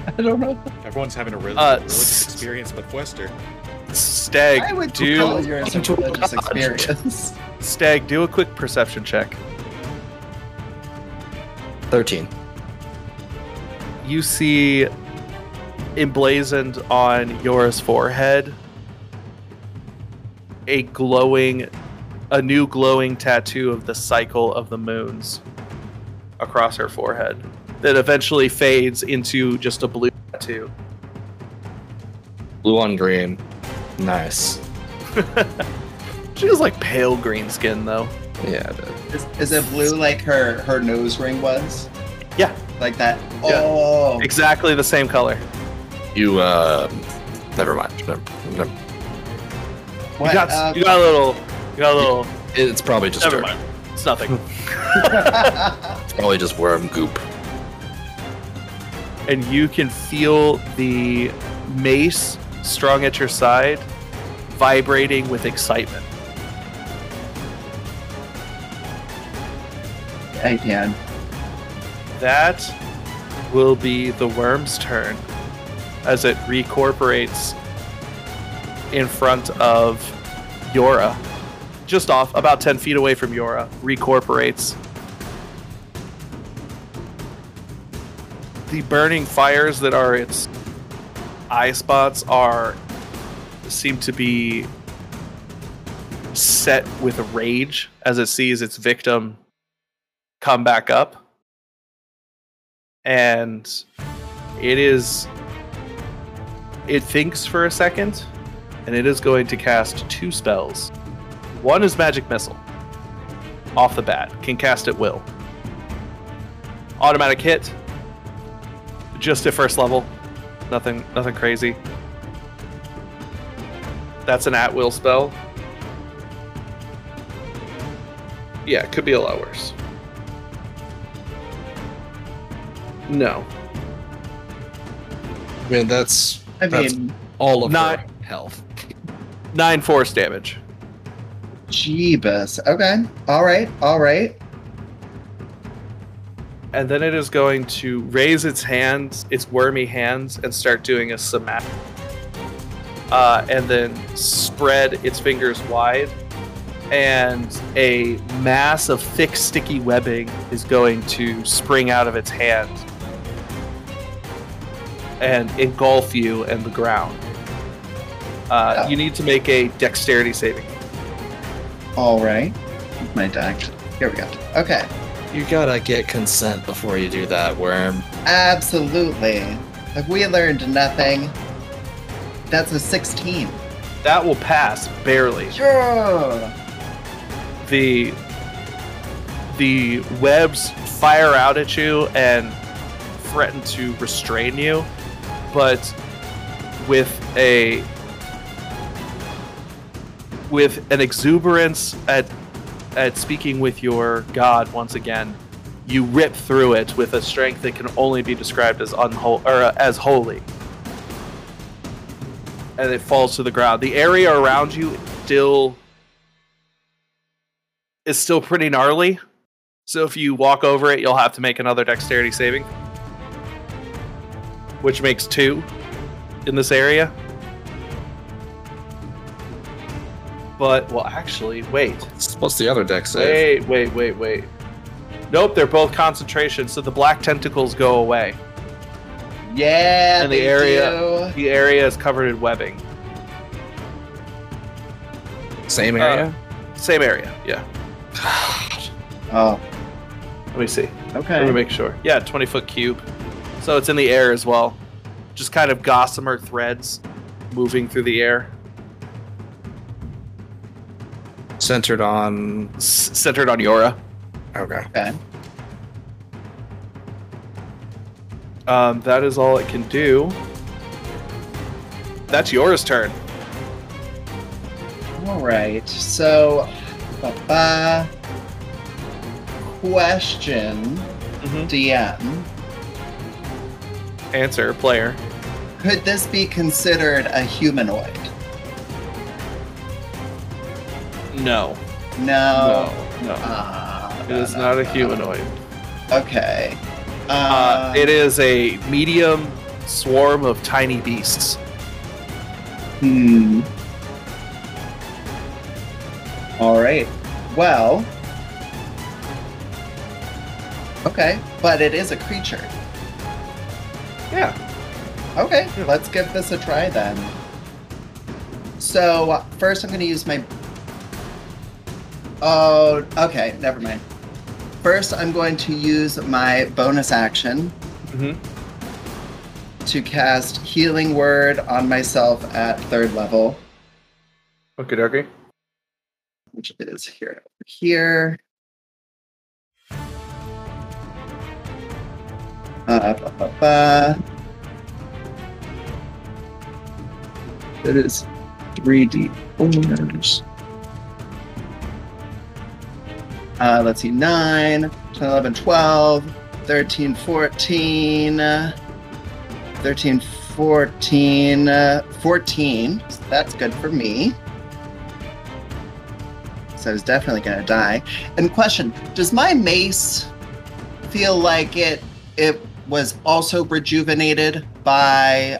I don't know. Everyone's having a really Uh, religious s- experience, but Fwester. Steg, I would do call yours a religious [LAUGHS] experience. Steg, do a quick perception check. 13. You see emblazoned on Yora's forehead a glowing a new glowing tattoo of the cycle of the moons across her forehead that eventually fades into just a blue tattoo. Blue on green. Nice. [LAUGHS] She has like pale green skin though. Yeah, dude. Is, is it blue like her her nose ring was? Yeah. Like that. Yeah. Oh. Exactly the same color. You, uh. Never mind. Never, never- What? You got uh, you got a little you got a little It's probably just never dirt. mind. It's nothing. [LAUGHS] [LAUGHS] It's probably just worm goop. and you can feel the mace strung at your side, vibrating with excitement. I can. That will be the worm's turn as it recorporates in front of Yora. Just off, about 10 feet away from Yora, recorporates. The burning fires that are its eye spots are seem to be set with rage as it sees its victim come back up. And it is. It thinks for a second, and it is going to cast two spells. One is Magic Missile. Off the bat, can cast at will. Automatic hit. Just at first level. Nothing nothing crazy. That's an at will spell. Yeah, it could be a lot worse. No. I mean, that's I That's- mean, all of Not- her health. Nine force damage. Jeebus. Okay. All right. All right. And then it is going to raise its hands, its wormy hands, and start doing a somatic. Uh, and then spread its fingers wide. And a mass of thick, sticky webbing is going to spring out of its hand and engulf you and the ground. Uh, Oh. You need to make a dexterity saving. All right. My deck. Here we go. Okay. You gotta get consent before you do that, worm. Absolutely. Have we learned nothing? That's a 16. That will pass barely. Sure. the the webs fire out at you and threaten to restrain you, but with a with an exuberance at at speaking with your god once again, you rip through it with a strength that can only be described as unholy or uh, as holy. And it falls to the ground. The area around you still is still pretty gnarly. So if you walk over it, you'll have to make another dexterity saving, which makes two in this area. But well, actually, wait, What's the other deck say? wait, wait, wait, wait. Nope, they're both concentration, so the black tentacles go away. Yeah. And the they area- do. The area is covered in webbing. Same Uh, area? Same area, yeah. [SIGHS] Oh. Let me see. Okay. Let me Okay. make sure. Yeah, 20 foot cube. So it's in the air as well. Just kind of gossamer threads moving through the air, Centered on. s- centered on Yora. Okay. Okay. Um, that is all it can do. That's Yora's turn. All right. So, uh, question, Mhm. DM. Answer, player. Could this be considered a humanoid? No. No. No. No. Ah, It is no, not a no. humanoid. Okay. Uh, Uh, it is a medium swarm of tiny beasts. Hmm. All right. Well. Okay, but it is a creature. Yeah. Okay, let's give this a try then. So first, I'm going to use my. Oh, okay. Never mind. First, I'm going to use my bonus action mm-hmm. to cast Healing Word on myself at third level, Okay, dokie. which is here. Here. Uh, ba, ba, ba. It is 3D fours. Uh, let's see, 9, 10, 11, 12, 13, 14, uh, 13, 14. Uh, 14. So that's good for me. So I was definitely going to die. And question Does my mace feel like it it was also rejuvenated by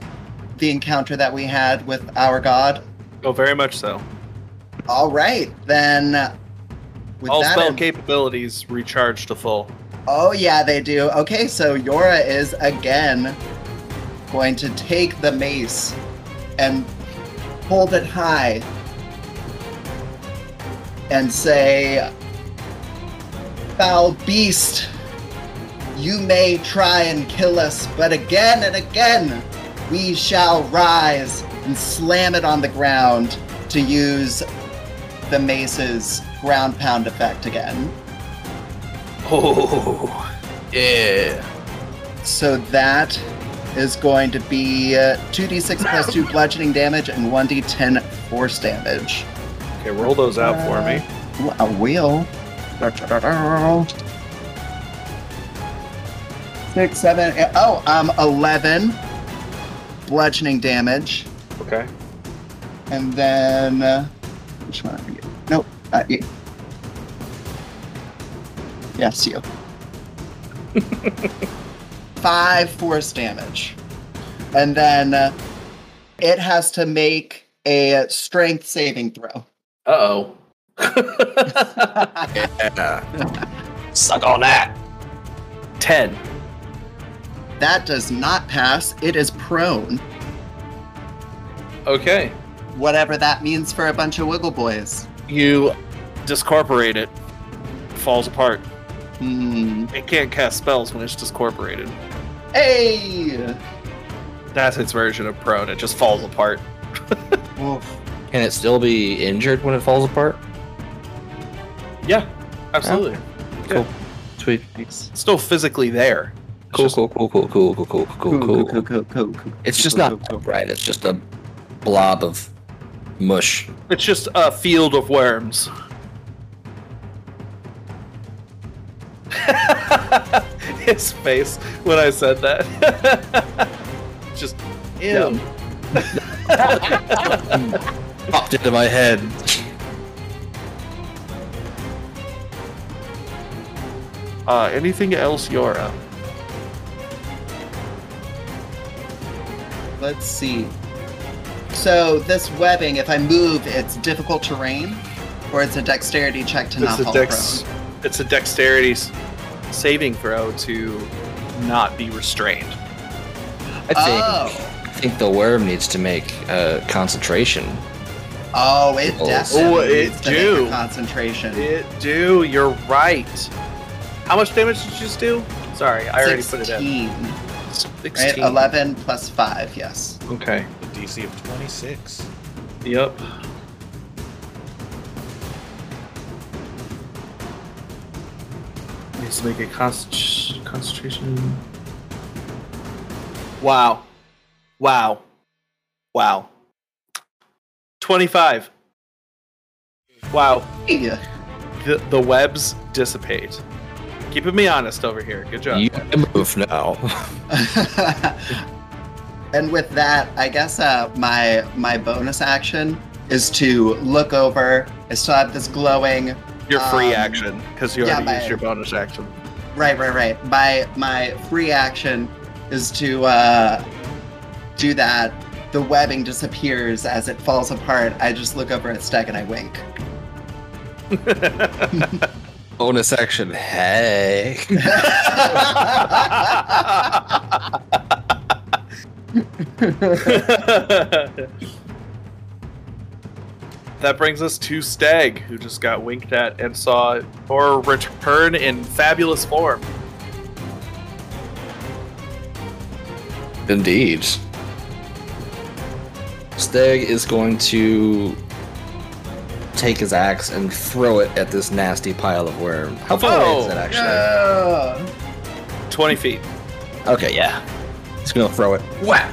the encounter that we had with our god? Oh, very much so. All right, then. With All that spell in- capabilities recharged to full. Oh, yeah, they do. Okay, so Yora is again going to take the mace and hold it high and say, Foul beast, you may try and kill us, but again and again we shall rise and slam it on the ground to use the mace's ground pound effect again. Oh, yeah. So that is going to be uh, 2d6 plus 2 bludgeoning damage and 1d10 force damage. Okay, roll those out for me. I will. Six, seven, eight, oh, um, 11 bludgeoning damage. Okay. And then, uh, which one? are you? Nope, not you. Yes, you. [LAUGHS] Five force damage. And then uh, it has to make a strength saving throw. Uh oh. [LAUGHS] Yeah. Suck on that. Ten. That does not pass. It is prone. Okay. Whatever that means for a bunch of Wiggle Boys. You discorporate it. Falls apart. Hmm. It can't cast spells when it's discorporated. Hey! That's its version of prone. It just falls apart. [LAUGHS] Can it still be injured when it falls apart? Yeah, absolutely. Cool. Sweet. It's still physically there. It's Cool, cool, cool, cool, cool, cool, cool, cool, cool, cool, cool, cool, cool. It's just not cool, cool. right. It's just a blob of mush. It's just a field of worms. [LAUGHS] His face when I said that. [LAUGHS] just ew. [LAUGHS] Popped into my head. Uh, anything else, Yora? Let's see. So this webbing, if I move, it's difficult terrain, or it's a dexterity check to not It's a fall dex. prone. It's a dexterity saving throw to not be restrained. I think Oh, I think the worm needs to make uh, concentration. oh, it Oh. definitely Oh, it needs to make a concentration. It do. You're right. How much damage did you just do? Sorry, I already put it in. 16, 16. Right, eleven plus five. Yes. Okay. A DC of 26. Yep. Needs to make a const- concentration. Wow. Wow. Wow. 25. Wow. Hey. The, the webs dissipate. Keeping me honest over here. Good job. You can move now. [LAUGHS] and with that, I guess uh, my my bonus action is to look over. I still have this glowing. Your free um, action, because you yeah, already my- used your bonus action. Right, right, right. My my free action is to uh, do that. The webbing disappears as it falls apart. I just look over at Steg and I wink. [LAUGHS] [LAUGHS] Bonus action. Hey. that brings us to Steg, who just got winked at and saw Thor return in fabulous form. Indeed. Steg is going to take his axe and throw it at this nasty pile of worm. How far away is Oh, it actually? Yeah. 20 feet. Okay, yeah. He's gonna throw it. Whap!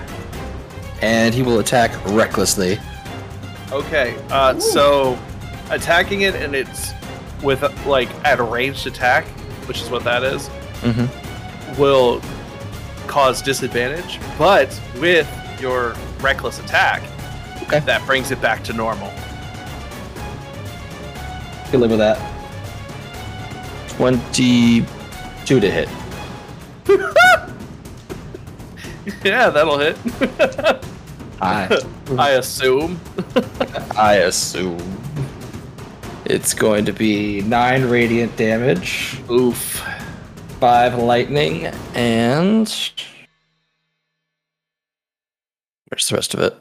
And he will attack recklessly. Okay, uh, so attacking it and it's with like at a ranged attack, which is what that is, Mm-hmm. will cause disadvantage. But with your reckless attack, Okay. that brings it back to normal. Can live with that. 22 to hit. [LAUGHS] yeah, that'll hit. [LAUGHS] I, [LAUGHS] I assume. I assume. It's going to be 9 radiant damage, Oof. 5 lightning, and. Where's the rest of it?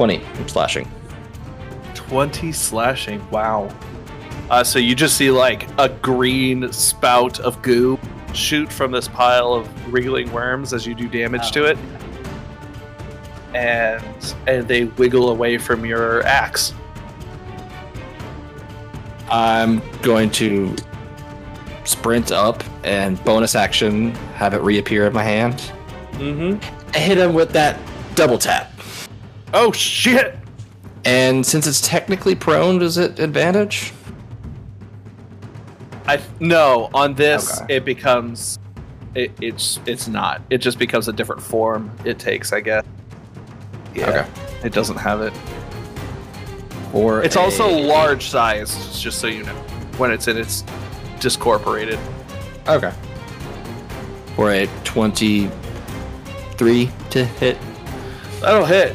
Twenty. I'm slashing. 20 slashing. Wow. Uh, so you just see like a green spout of goo shoot from this pile of wriggling worms as you do damage to it. And and they wiggle away from your axe. I'm going to sprint up and bonus action have it reappear in my hand. Mm-hmm. I hit him with that double tap. Oh shit! And since it's technically prone, does it advantage? I no on this Okay. it becomes it, it's it's not. It just becomes a different form it takes, I guess. Yeah. Okay. It doesn't have it. Or It's a- also large size, just so you know, when it's in its discorporated. Okay. Or a 23 to hit That'll hit.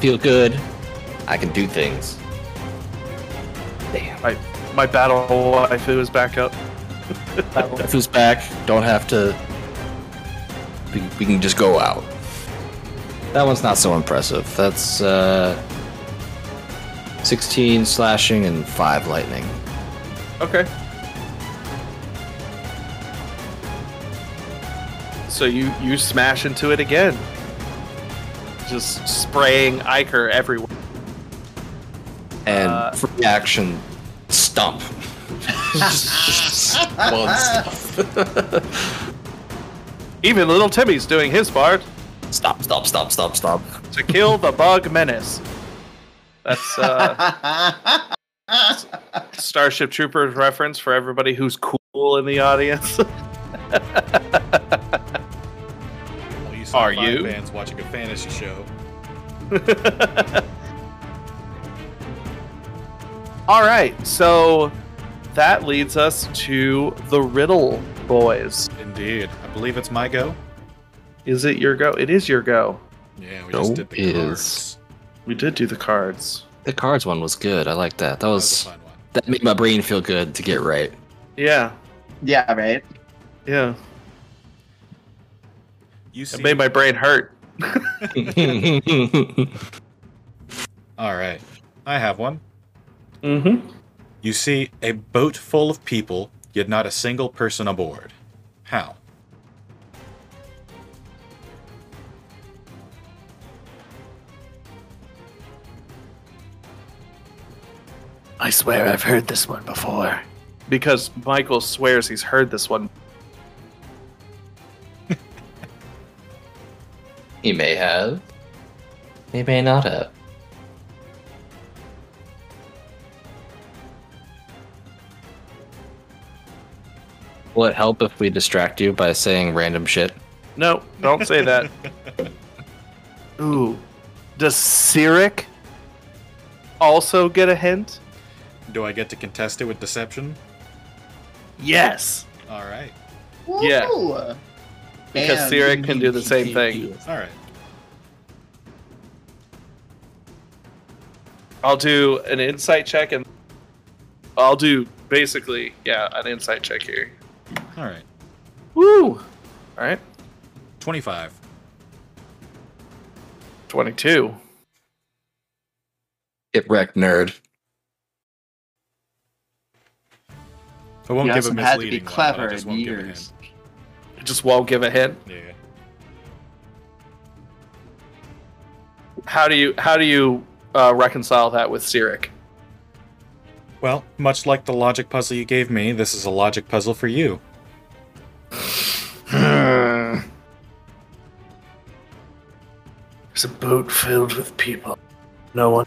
Back. Feel good. I can do things. Damn. My my battle waifu is back up. If it's back, don't have to. We, we can just go out. That one's not so impressive. That's uh, 16 slashing and 5 lightning. Okay. So you you smash into it again, just spraying ichor everywhere. And Uh, free action, stomp. [LAUGHS] [LAUGHS] Even little Timmy's doing his part Stop, stop, stop, stop, stop. to kill the bug menace. That's uh, [LAUGHS] Starship Troopers reference for everybody who's cool in the audience. Well, Are sci-fi you? fans watching a fantasy show? [LAUGHS] All right, so that leads us to the riddle, boys. Indeed. I believe it's my go. Is it your go? It is your go. Yeah, we No, just did the it cards. We did do the cards. The cards one was good. I like that. That That was was a fun one. that made my brain feel good to get right. Yeah, yeah, right. yeah. You see, It made my brain hurt. [LAUGHS] All right, I have one. Mm-hmm. You see a boat full of people, yet not a single person aboard. How? I swear I've heard this one before. Because Michael swears he's heard this one. He may have. He may not have. Will it help if we distract you by saying random shit? No, don't say that. [LAUGHS] Ooh. Does Cyric also get a hint? Do I get to contest it with deception? Yes. All right. Yeah. Because Cyric can do the same thing. All right. I'll do an insight check and I'll do basically, yeah, an insight check here. All right. Woo! All right. 25. 22. Get wrecked, nerd. I won't You give a also had to be misleading one, clever I just in won't give a years. hint. I just won't give a hint. Yeah. How do you how do you uh, reconcile that with Cyric? Well, much like the logic puzzle you gave me, this is a logic puzzle for you. [SIGHS] There's a boat filled with people. No one.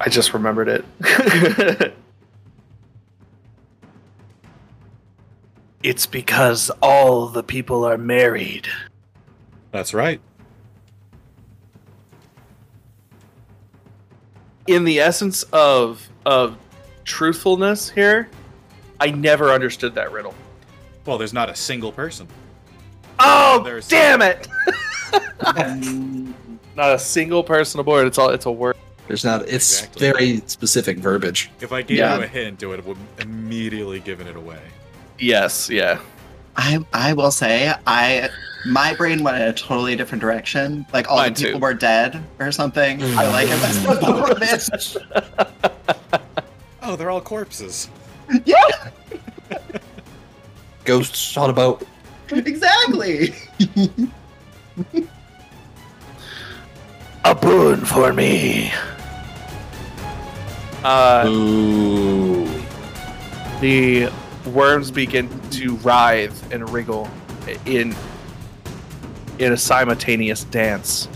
I just remembered it. [LAUGHS] it's because all the people are married. That's right. In the essence of of truthfulness here, I never understood that riddle. Well, there's not a single person. Oh, There's- damn it! [LAUGHS] [LAUGHS] Not a single person aboard. It's all. It's a word. There's not. It's Exactly. very specific verbiage. If I gave Yeah. you a hint, it would have immediately given it away. Yes. Yeah. I I will say I my brain went in a totally different direction. Like all Mine the people too. were dead or something. I like it. That's the word is. Oh, they're all corpses. Yeah, [LAUGHS] Ghosts on a boat. exactly. A boon for me. Uh, Ooh. the worms begin to writhe and wriggle in in a simultaneous dance,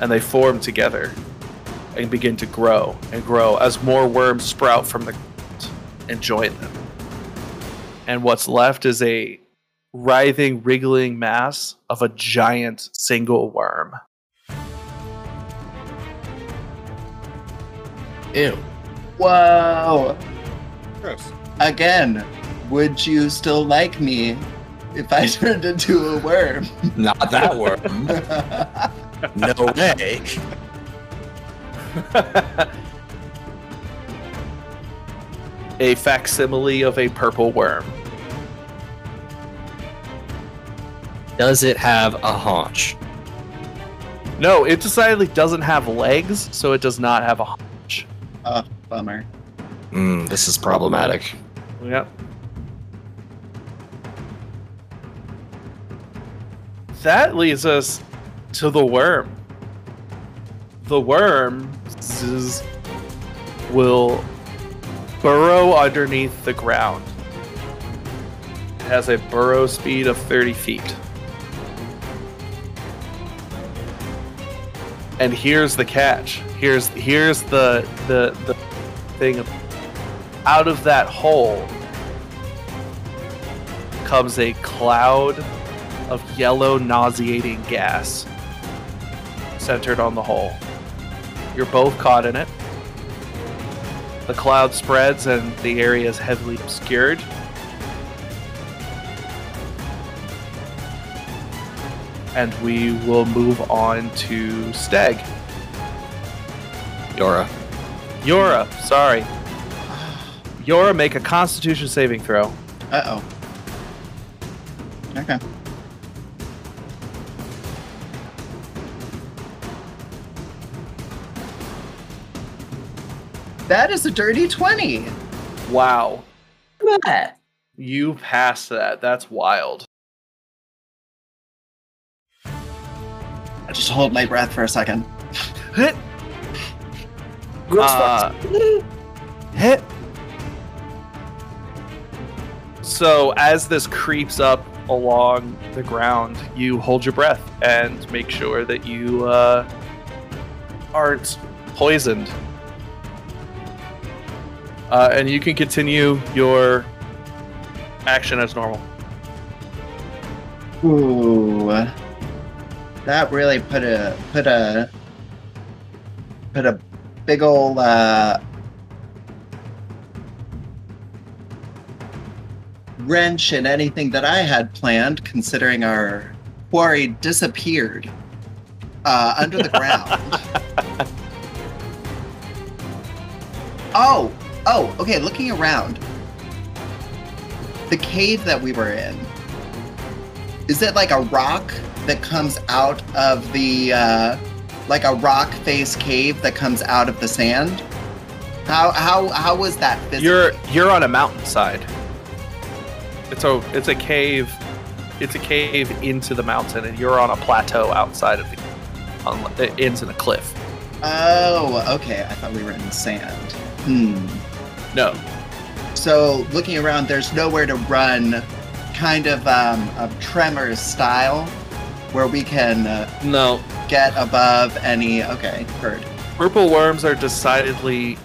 and they form together and begin to grow and grow as more worms sprout from the ground and join them. And what's left is a writhing, wriggling mass of a giant single worm. Ew. Whoa. Gross. Again, would you still like me if I [LAUGHS] turned into a worm? Not that worm. no way. a facsimile of a purple worm. Does it have a haunch? No, it decidedly doesn't have legs, so it does not have a haunch. oh, bummer. Mm, this is problematic. Yep. That leads us to the worm. The worm will burrow underneath the ground. It has a burrow speed of 30 feet. And here's the catch. Here's here's the the the thing out of that hole comes a cloud of yellow nauseating gas centered on the hole. You're both caught in it. The cloud spreads and the area is heavily obscured. And we will move on to Steg. Yora. Yora, sorry. Yora, make a constitution saving throw. Uh oh. Okay. That is a dirty 20. Wow. What? You passed that. That's wild. I just hold my breath for a second. Hit. Uh, hit. So as this creeps up along the ground, you hold your breath and make sure that you uh, aren't poisoned. Uh, and you can continue your action as normal. Ooh. That really put a put a put a big ol' uh wrench in anything that I had planned, considering our quarry disappeared uh, under the ground. [LAUGHS] oh, oh, okay. Looking around, the cave that we were in is it like a rock that comes out of the uh, like a rock face cave that comes out of the sand? How how how was that physically? You're you're on a mountainside. It's a it's a cave. It's a cave into the mountain, and you're on a plateau outside of the. On, it ends in a cliff. Oh, okay. I thought we were in the sand. Hmm. No, So looking around, there's nowhere to run, kind of um, of Tremors style, where we can uh, no. get above any. Okay, heard. Purple worms are decidedly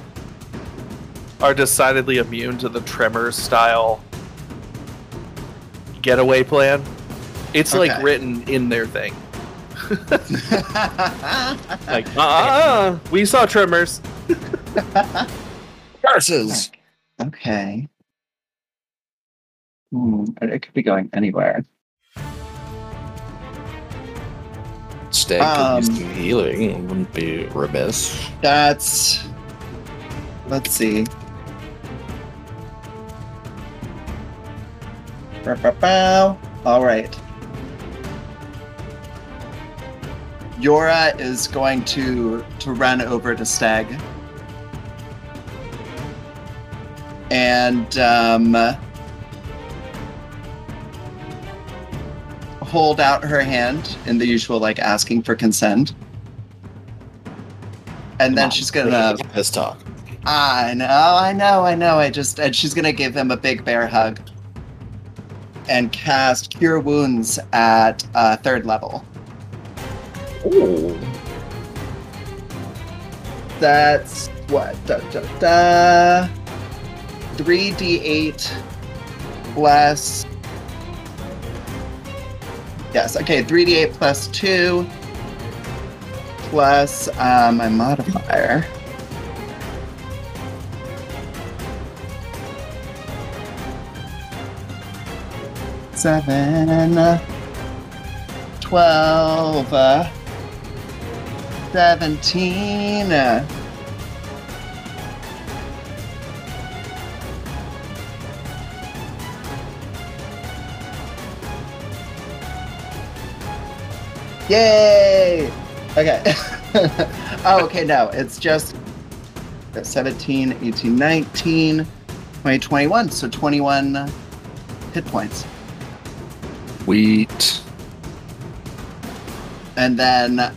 are decidedly immune to the tremor style getaway plan. It's like written in their thing. [LAUGHS] Like, uh, we saw tremors. [LAUGHS] Curses! okay. Hmm, it it could be going anywhere. Steg Um, could use some healing. Wouldn't be remiss. That's. Let's see. All right. Yora is going to to run over to Steg. And um, hold out her hand in the usual like asking for consent. And then she's gonna Let's talk. I know, I know, I know. I just and she's gonna give him a big bear hug and cast Cure Wounds at uh, third level. Ooh. That's what da, da, da. 3d8 plus yes okay 3d8 plus 2 plus uh, my modifier seven uh, 12 uh, 17 uh, Yay! Okay. [LAUGHS] oh, okay, no. It's just 17, 18, 19, 20, 21. So 21 hit points. Wheat. And then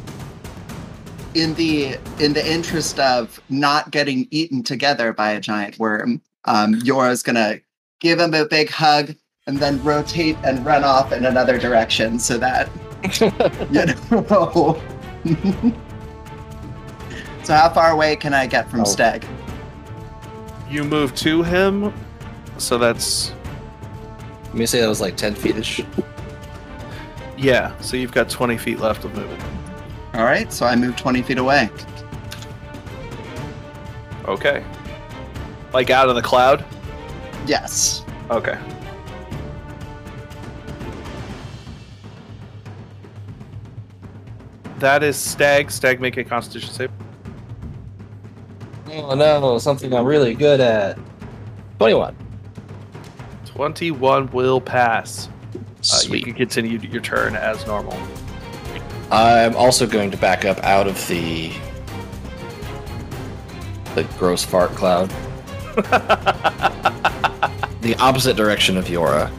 in the in the interest of not getting eaten together by a giant worm, um, Yora's gonna give him a big hug and then rotate and run off in another direction so that [LAUGHS] you know. [LAUGHS] so how far away can I get from Oh. Steg? You move to him, so that's Let me say that was like 10 feet ish. yeah. So you've got 20 feet left of movement. All right, so I move 20 feet away. Okay. Like out of the cloud. Yes. Okay. That is Steg. Steg, make a Constitution save. Oh no, something I'm really good at. 21. 21 will pass. Uh, you Sweet. can continue your turn as normal. I'm also going to back up out of the the gross fart cloud. [LAUGHS] the opposite direction of Yora.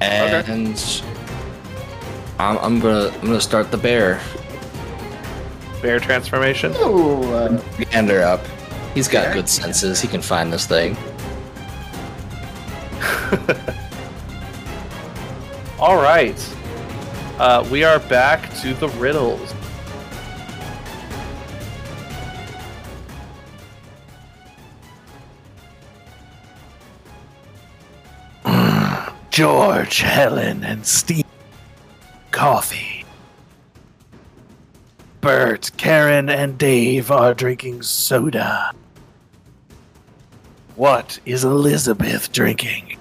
And I'm, I'm gonna I'm gonna start the bear. Bear transformation. Ooh, uh, Gander up. He's got Okay. good senses. He can find this thing. [LAUGHS] All right. Uh, we are back to the riddles. [SIGHS] George, Helen, and Steve. Coffee. Bert, Karen, and Dave are drinking soda. What is Elizabeth drinking?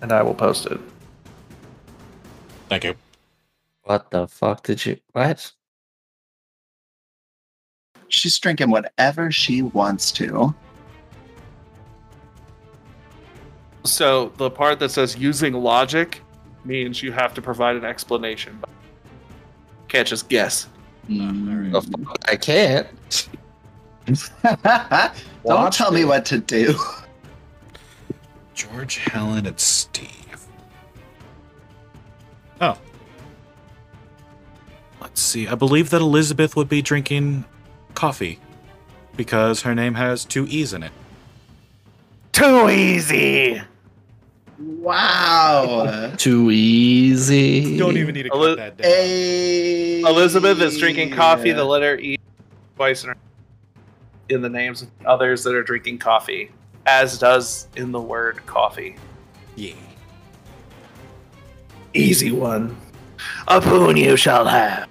And I will post it. Thank you. What the fuck did you what? she's drinking whatever she wants to. So the part that says using logic means you have to provide an explanation. Can't just guess. The fuck? I can't. [LAUGHS] Don't Watch tell me what to do. George, Helen, and Steve. Oh. Let's see. I believe that Elizabeth would be drinking coffee because her name has two E's in it. Too easy. Wow. [LAUGHS] Too easy. Don't even need to Eli- cut that down. A Elizabeth is drinking coffee. The letter E twice in, her, in the names of others that are drinking coffee, as does in the word coffee. Yeah. Easy one. A boon you shall have.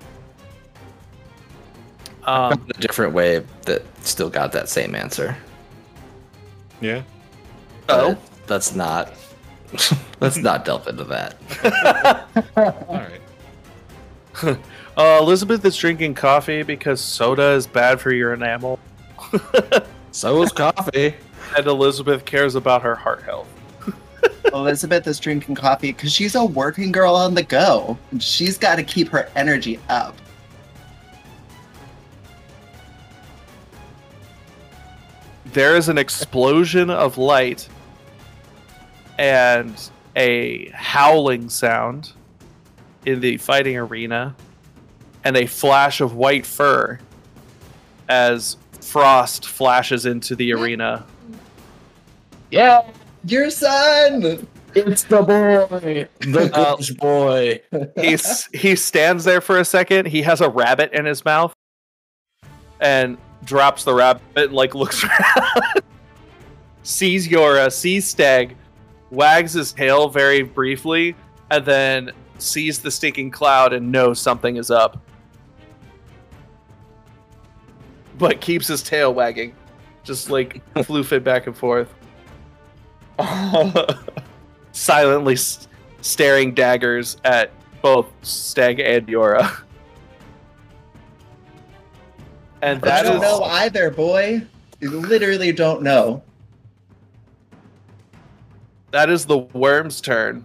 Um, a different way that still got that same answer. Yeah. oh, that's not. [LAUGHS] let's not delve into that. [LAUGHS] All right. [LAUGHS] uh, Elizabeth is drinking coffee because soda is bad for your enamel, So is coffee. And Elizabeth cares about her heart health. [LAUGHS] Elizabeth is drinking coffee because she's a working girl on the go. and She's got to keep her energy up. there is an explosion of light and a howling sound in the fighting arena and a flash of white fur as frost flashes into the arena Yeah, Your son! it's the boy, the Uh, good boy. He's, he stands there for a second. He has a rabbit in his mouth and drops the rabbit and like looks [LAUGHS] around. Sees your uh, sees Steg wags his tail very briefly and then sees the stinking cloud and knows something is up. But keeps his tail wagging just like [LAUGHS] floofing back and forth [LAUGHS] silently s- staring daggers at both Steg and yora [LAUGHS] and I don't is know either, boy. You literally don't know. that is the worm's turn.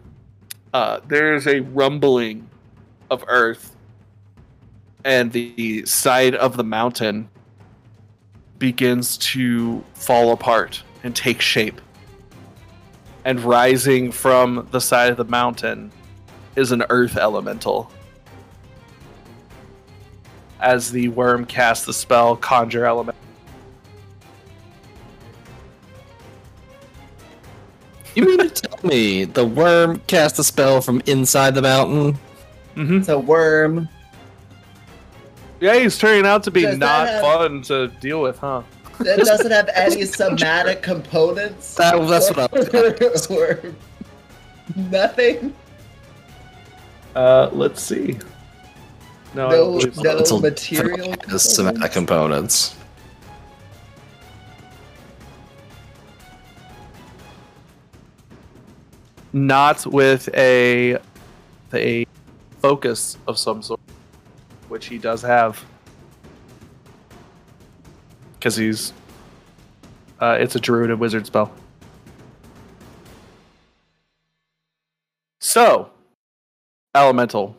Uh, there is a rumbling of earth, and the side of the mountain begins to fall apart and take shape. And rising from the side of the mountain is an earth elemental. As the worm casts the spell Conjure Element. You mean to tell me the worm cast a spell from inside the mountain? Mm-hmm. It's a worm. Yeah, he's turning out to be Does not have- fun to deal with, huh? That doesn't have any [LAUGHS] somatic components. That, that's what I was. [LAUGHS] or nothing. Uh, let's see. No, I No, don't no It's material. Has somatic components. not with a a focus of some sort, which he does have, because he's uh, it's a druid and wizard spell. So, elemental.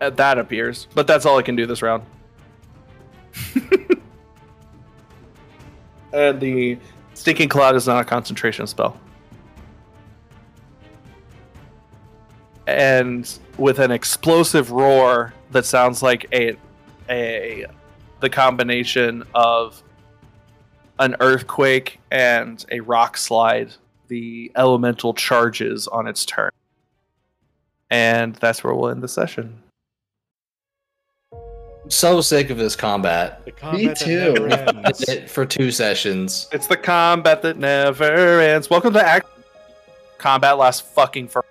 Uh, that appears, but that's all I can do this round. and [LAUGHS] the Stinking Cloud is not a concentration spell. And with an explosive roar that sounds like a a the combination of an earthquake and a rock slide, the elemental charges on its turn. And that's where we'll end the session. So sick of this combat. The combat that too. never ends. Did [LAUGHS] it for two sessions. It's the combat that never ends. Welcome to Act. Combat lasts fucking for.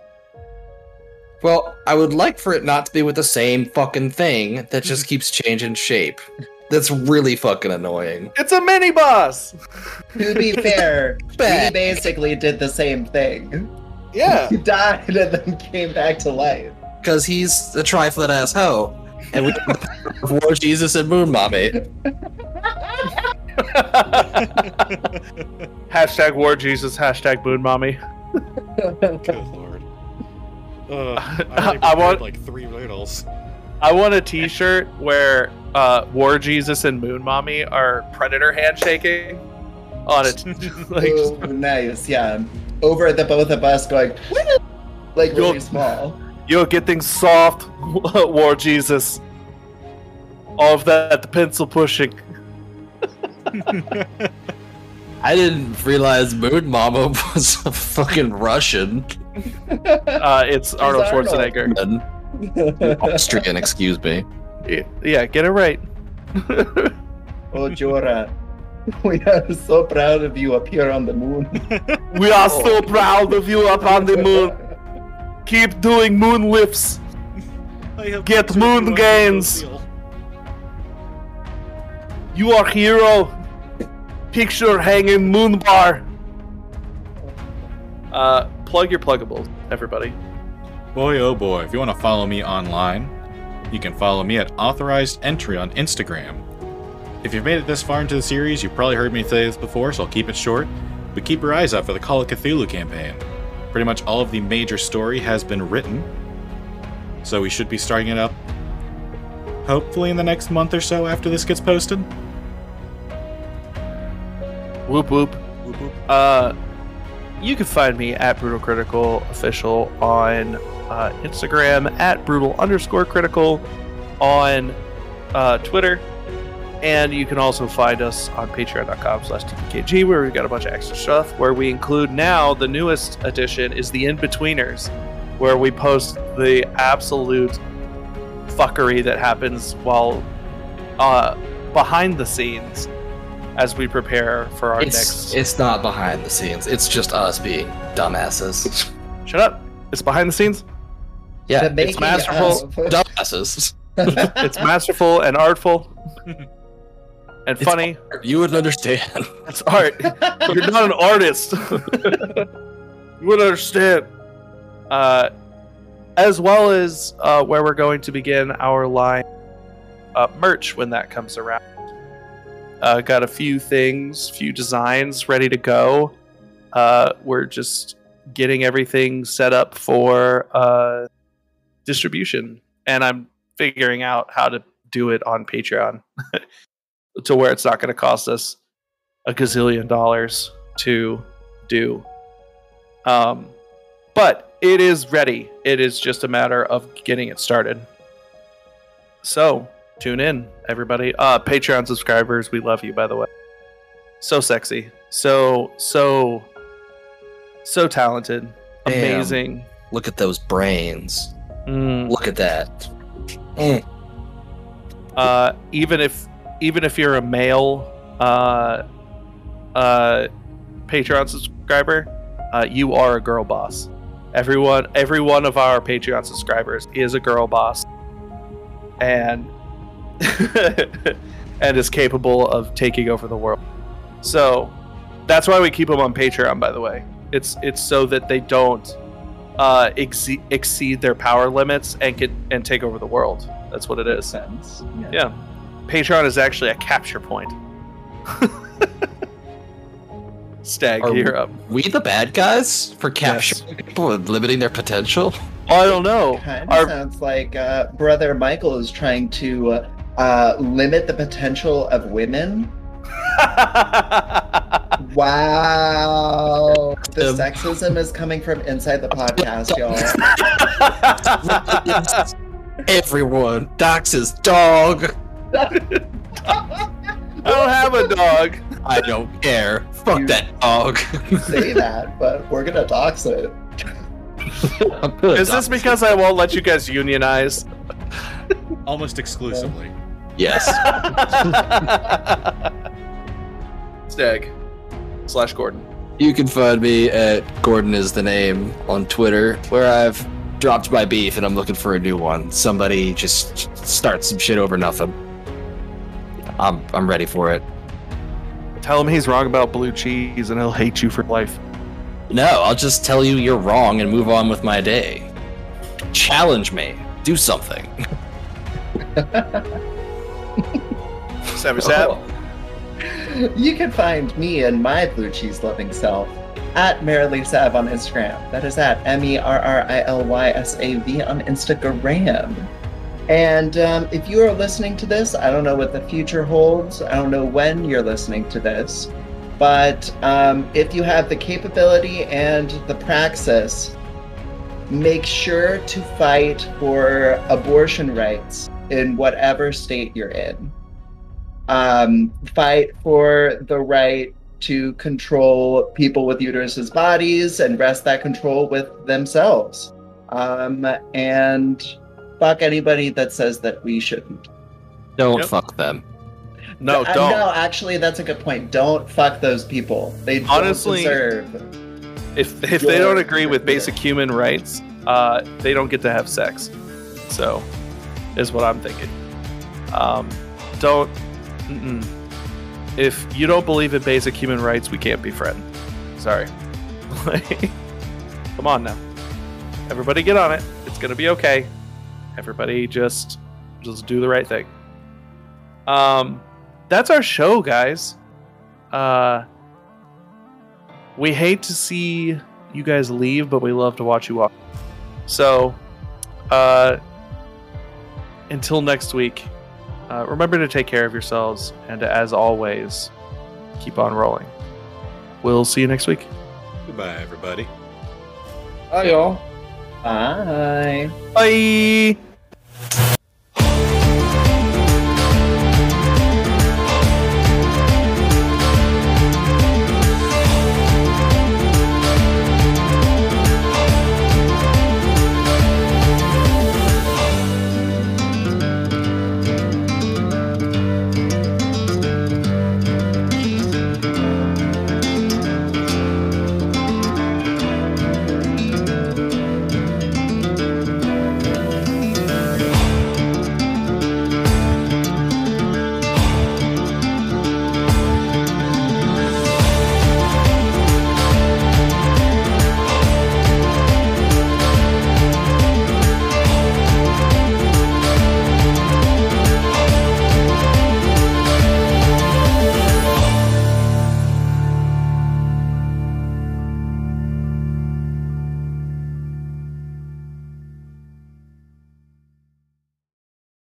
Well, I would like for it not to be with the same fucking thing that just [LAUGHS] keeps changing shape. That's really fucking annoying. It's a mini boss. [LAUGHS] To be fair, he basically did the same thing. Yeah. [LAUGHS] He died and then came back to life. Because he's a trifling ass hoe. And we War Jesus and Moon Mommy. hashtag War Jesus. Hashtag Moon Mommy. Good lord. Uh, I, I want- like three riddles. I want a T-shirt where uh, War Jesus and Moon Mommy are predator handshaking on it. [LAUGHS] like, oh, nice, yeah. Over at the both of us going, like really You'll- small. You'll get things soft, [LAUGHS] War Jesus. All of that, the pencil pushing. [LAUGHS] I didn't realize Moon Mama was a fucking Russian. Uh, it's Arnold Arnold. Schwarzenegger. And [LAUGHS] Austrian, excuse me. Yeah, get it right. [LAUGHS] Oh, Jorah. We are so proud of you up here on the moon. [LAUGHS] we are so proud of you up on the moon. Keep doing moon lifts. Get moon gains. You are hero. Picture hanging moon bar. Uh, plug your pluggables, everybody. Boy, oh boy, if you want to follow me online, you can follow me at authorized entry on Instagram. If you've made it this far into the series, you've probably heard me say this before, so I'll keep it short. But keep your eyes out for the Call of Cthulhu campaign. Pretty much all of the major story has been written, so we should be starting it up hopefully in the next month or so after this gets posted. Whoop whoop. Whoop whoop. Uh, you can find me at Brutal Critical Official on uh, Instagram, at Brutal underscore Critical on uh, Twitter, and you can also find us on patreon.com slash tpkg where we've got a bunch of extra stuff where we include now the newest addition is the in-betweeners where we post the absolute fuckery that happens while uh, behind the scenes as we prepare for our It's next it's not behind the scenes. It's just us being dumbasses. Shut up. It's behind the scenes. Yeah, The making masterful. of- dumbasses. [LAUGHS] It's masterful and artful [LAUGHS] and It's funny. You wouldn't understand. [LAUGHS] It's art. You're not an artist. you wouldn't understand. Uh, as well as uh, where we're going to begin our line uh, merch when that comes around. Uh, got a few things, few designs ready to go. Uh, we're just getting everything set up for uh, distribution, and I'm figuring out how to do it on Patreon [LAUGHS] to where it's not going to cost us a gazillion dollars to do. Um, but it is ready. It is just a matter of getting it started. So tune in, everybody. Uh, Patreon subscribers, we love you, by the way. So sexy, so so so talented, Damn. amazing. Look at those brains. Mm. Look at that. Mm. uh, even if even if you're a male uh, uh, Patreon subscriber, uh, you are a girl boss. Everyone, every one of our Patreon subscribers is a girl boss, and [LAUGHS] and is capable of taking over the world. So that's why we keep them on Patreon. By the way, it's it's so that they don't uh, exceed, exceed their power limits and can and take over the world. That's what it is. sense. Yeah. Patreon is actually a capture point. [LAUGHS] Steg, Are you're up. We the bad guys for capturing people and limiting their potential? I don't know. Kind of Our- sounds like uh, Brother Michael is trying to uh, uh, limit the potential of women. [LAUGHS] Wow. The Um, sexism is coming from inside the podcast, y'all. [LAUGHS] Everyone, Dox's dog. [LAUGHS] I don't have a dog. I don't care. Fuck You- that dog. Say that, but we're gonna dox it. I'm gonna Is this dox- because I won't let you guys unionize? Almost exclusively. Yes. [LAUGHS] Steg slash Gordon. You can find me at Gordon is the name on Twitter, where I've dropped my beef and I'm looking for a new one. Somebody just start some shit over nothing. I'm I'm ready for it. Tell him he's wrong about blue cheese and he'll hate you for life. No, I'll just tell you you're wrong and move on with my day. Challenge me. Do something. [LAUGHS] Sab. Oh. You can find me and my blue cheese loving self at Merrily Sav on Instagram. That is at M E R R I L Y S A V on Instagram. And um, if you are listening to this, I don't know what the future holds. I don't know when you're listening to this. But um, if you have the capability and the praxis, make sure to fight for abortion rights in whatever state you're in um, fight for the right to control people with uteruses bodies and wrest that control with themselves. Um, and fuck anybody that says that we shouldn't. Don't Yep. fuck them. No, Uh, don't. No, actually, that's a good point. Don't fuck those people. They don't Honestly, deserve. If if they don't agree with basic human rights, uh, they don't get to have sex. So, is what I'm thinking. Um, don't. Mm-mm. If you don't believe in basic human rights, we can't be friends. Sorry. [LAUGHS] Come on now. Everybody get on it. It's gonna be okay. Everybody just just do the right thing. Um, that's our show, guys. Uh, we hate to see you guys leave, but we love to watch you walk. So, uh, until next week, uh, remember to take care of yourselves, and as always, keep on rolling. We'll see you next week. Goodbye, everybody. Bye, y'all. Bye. Bye.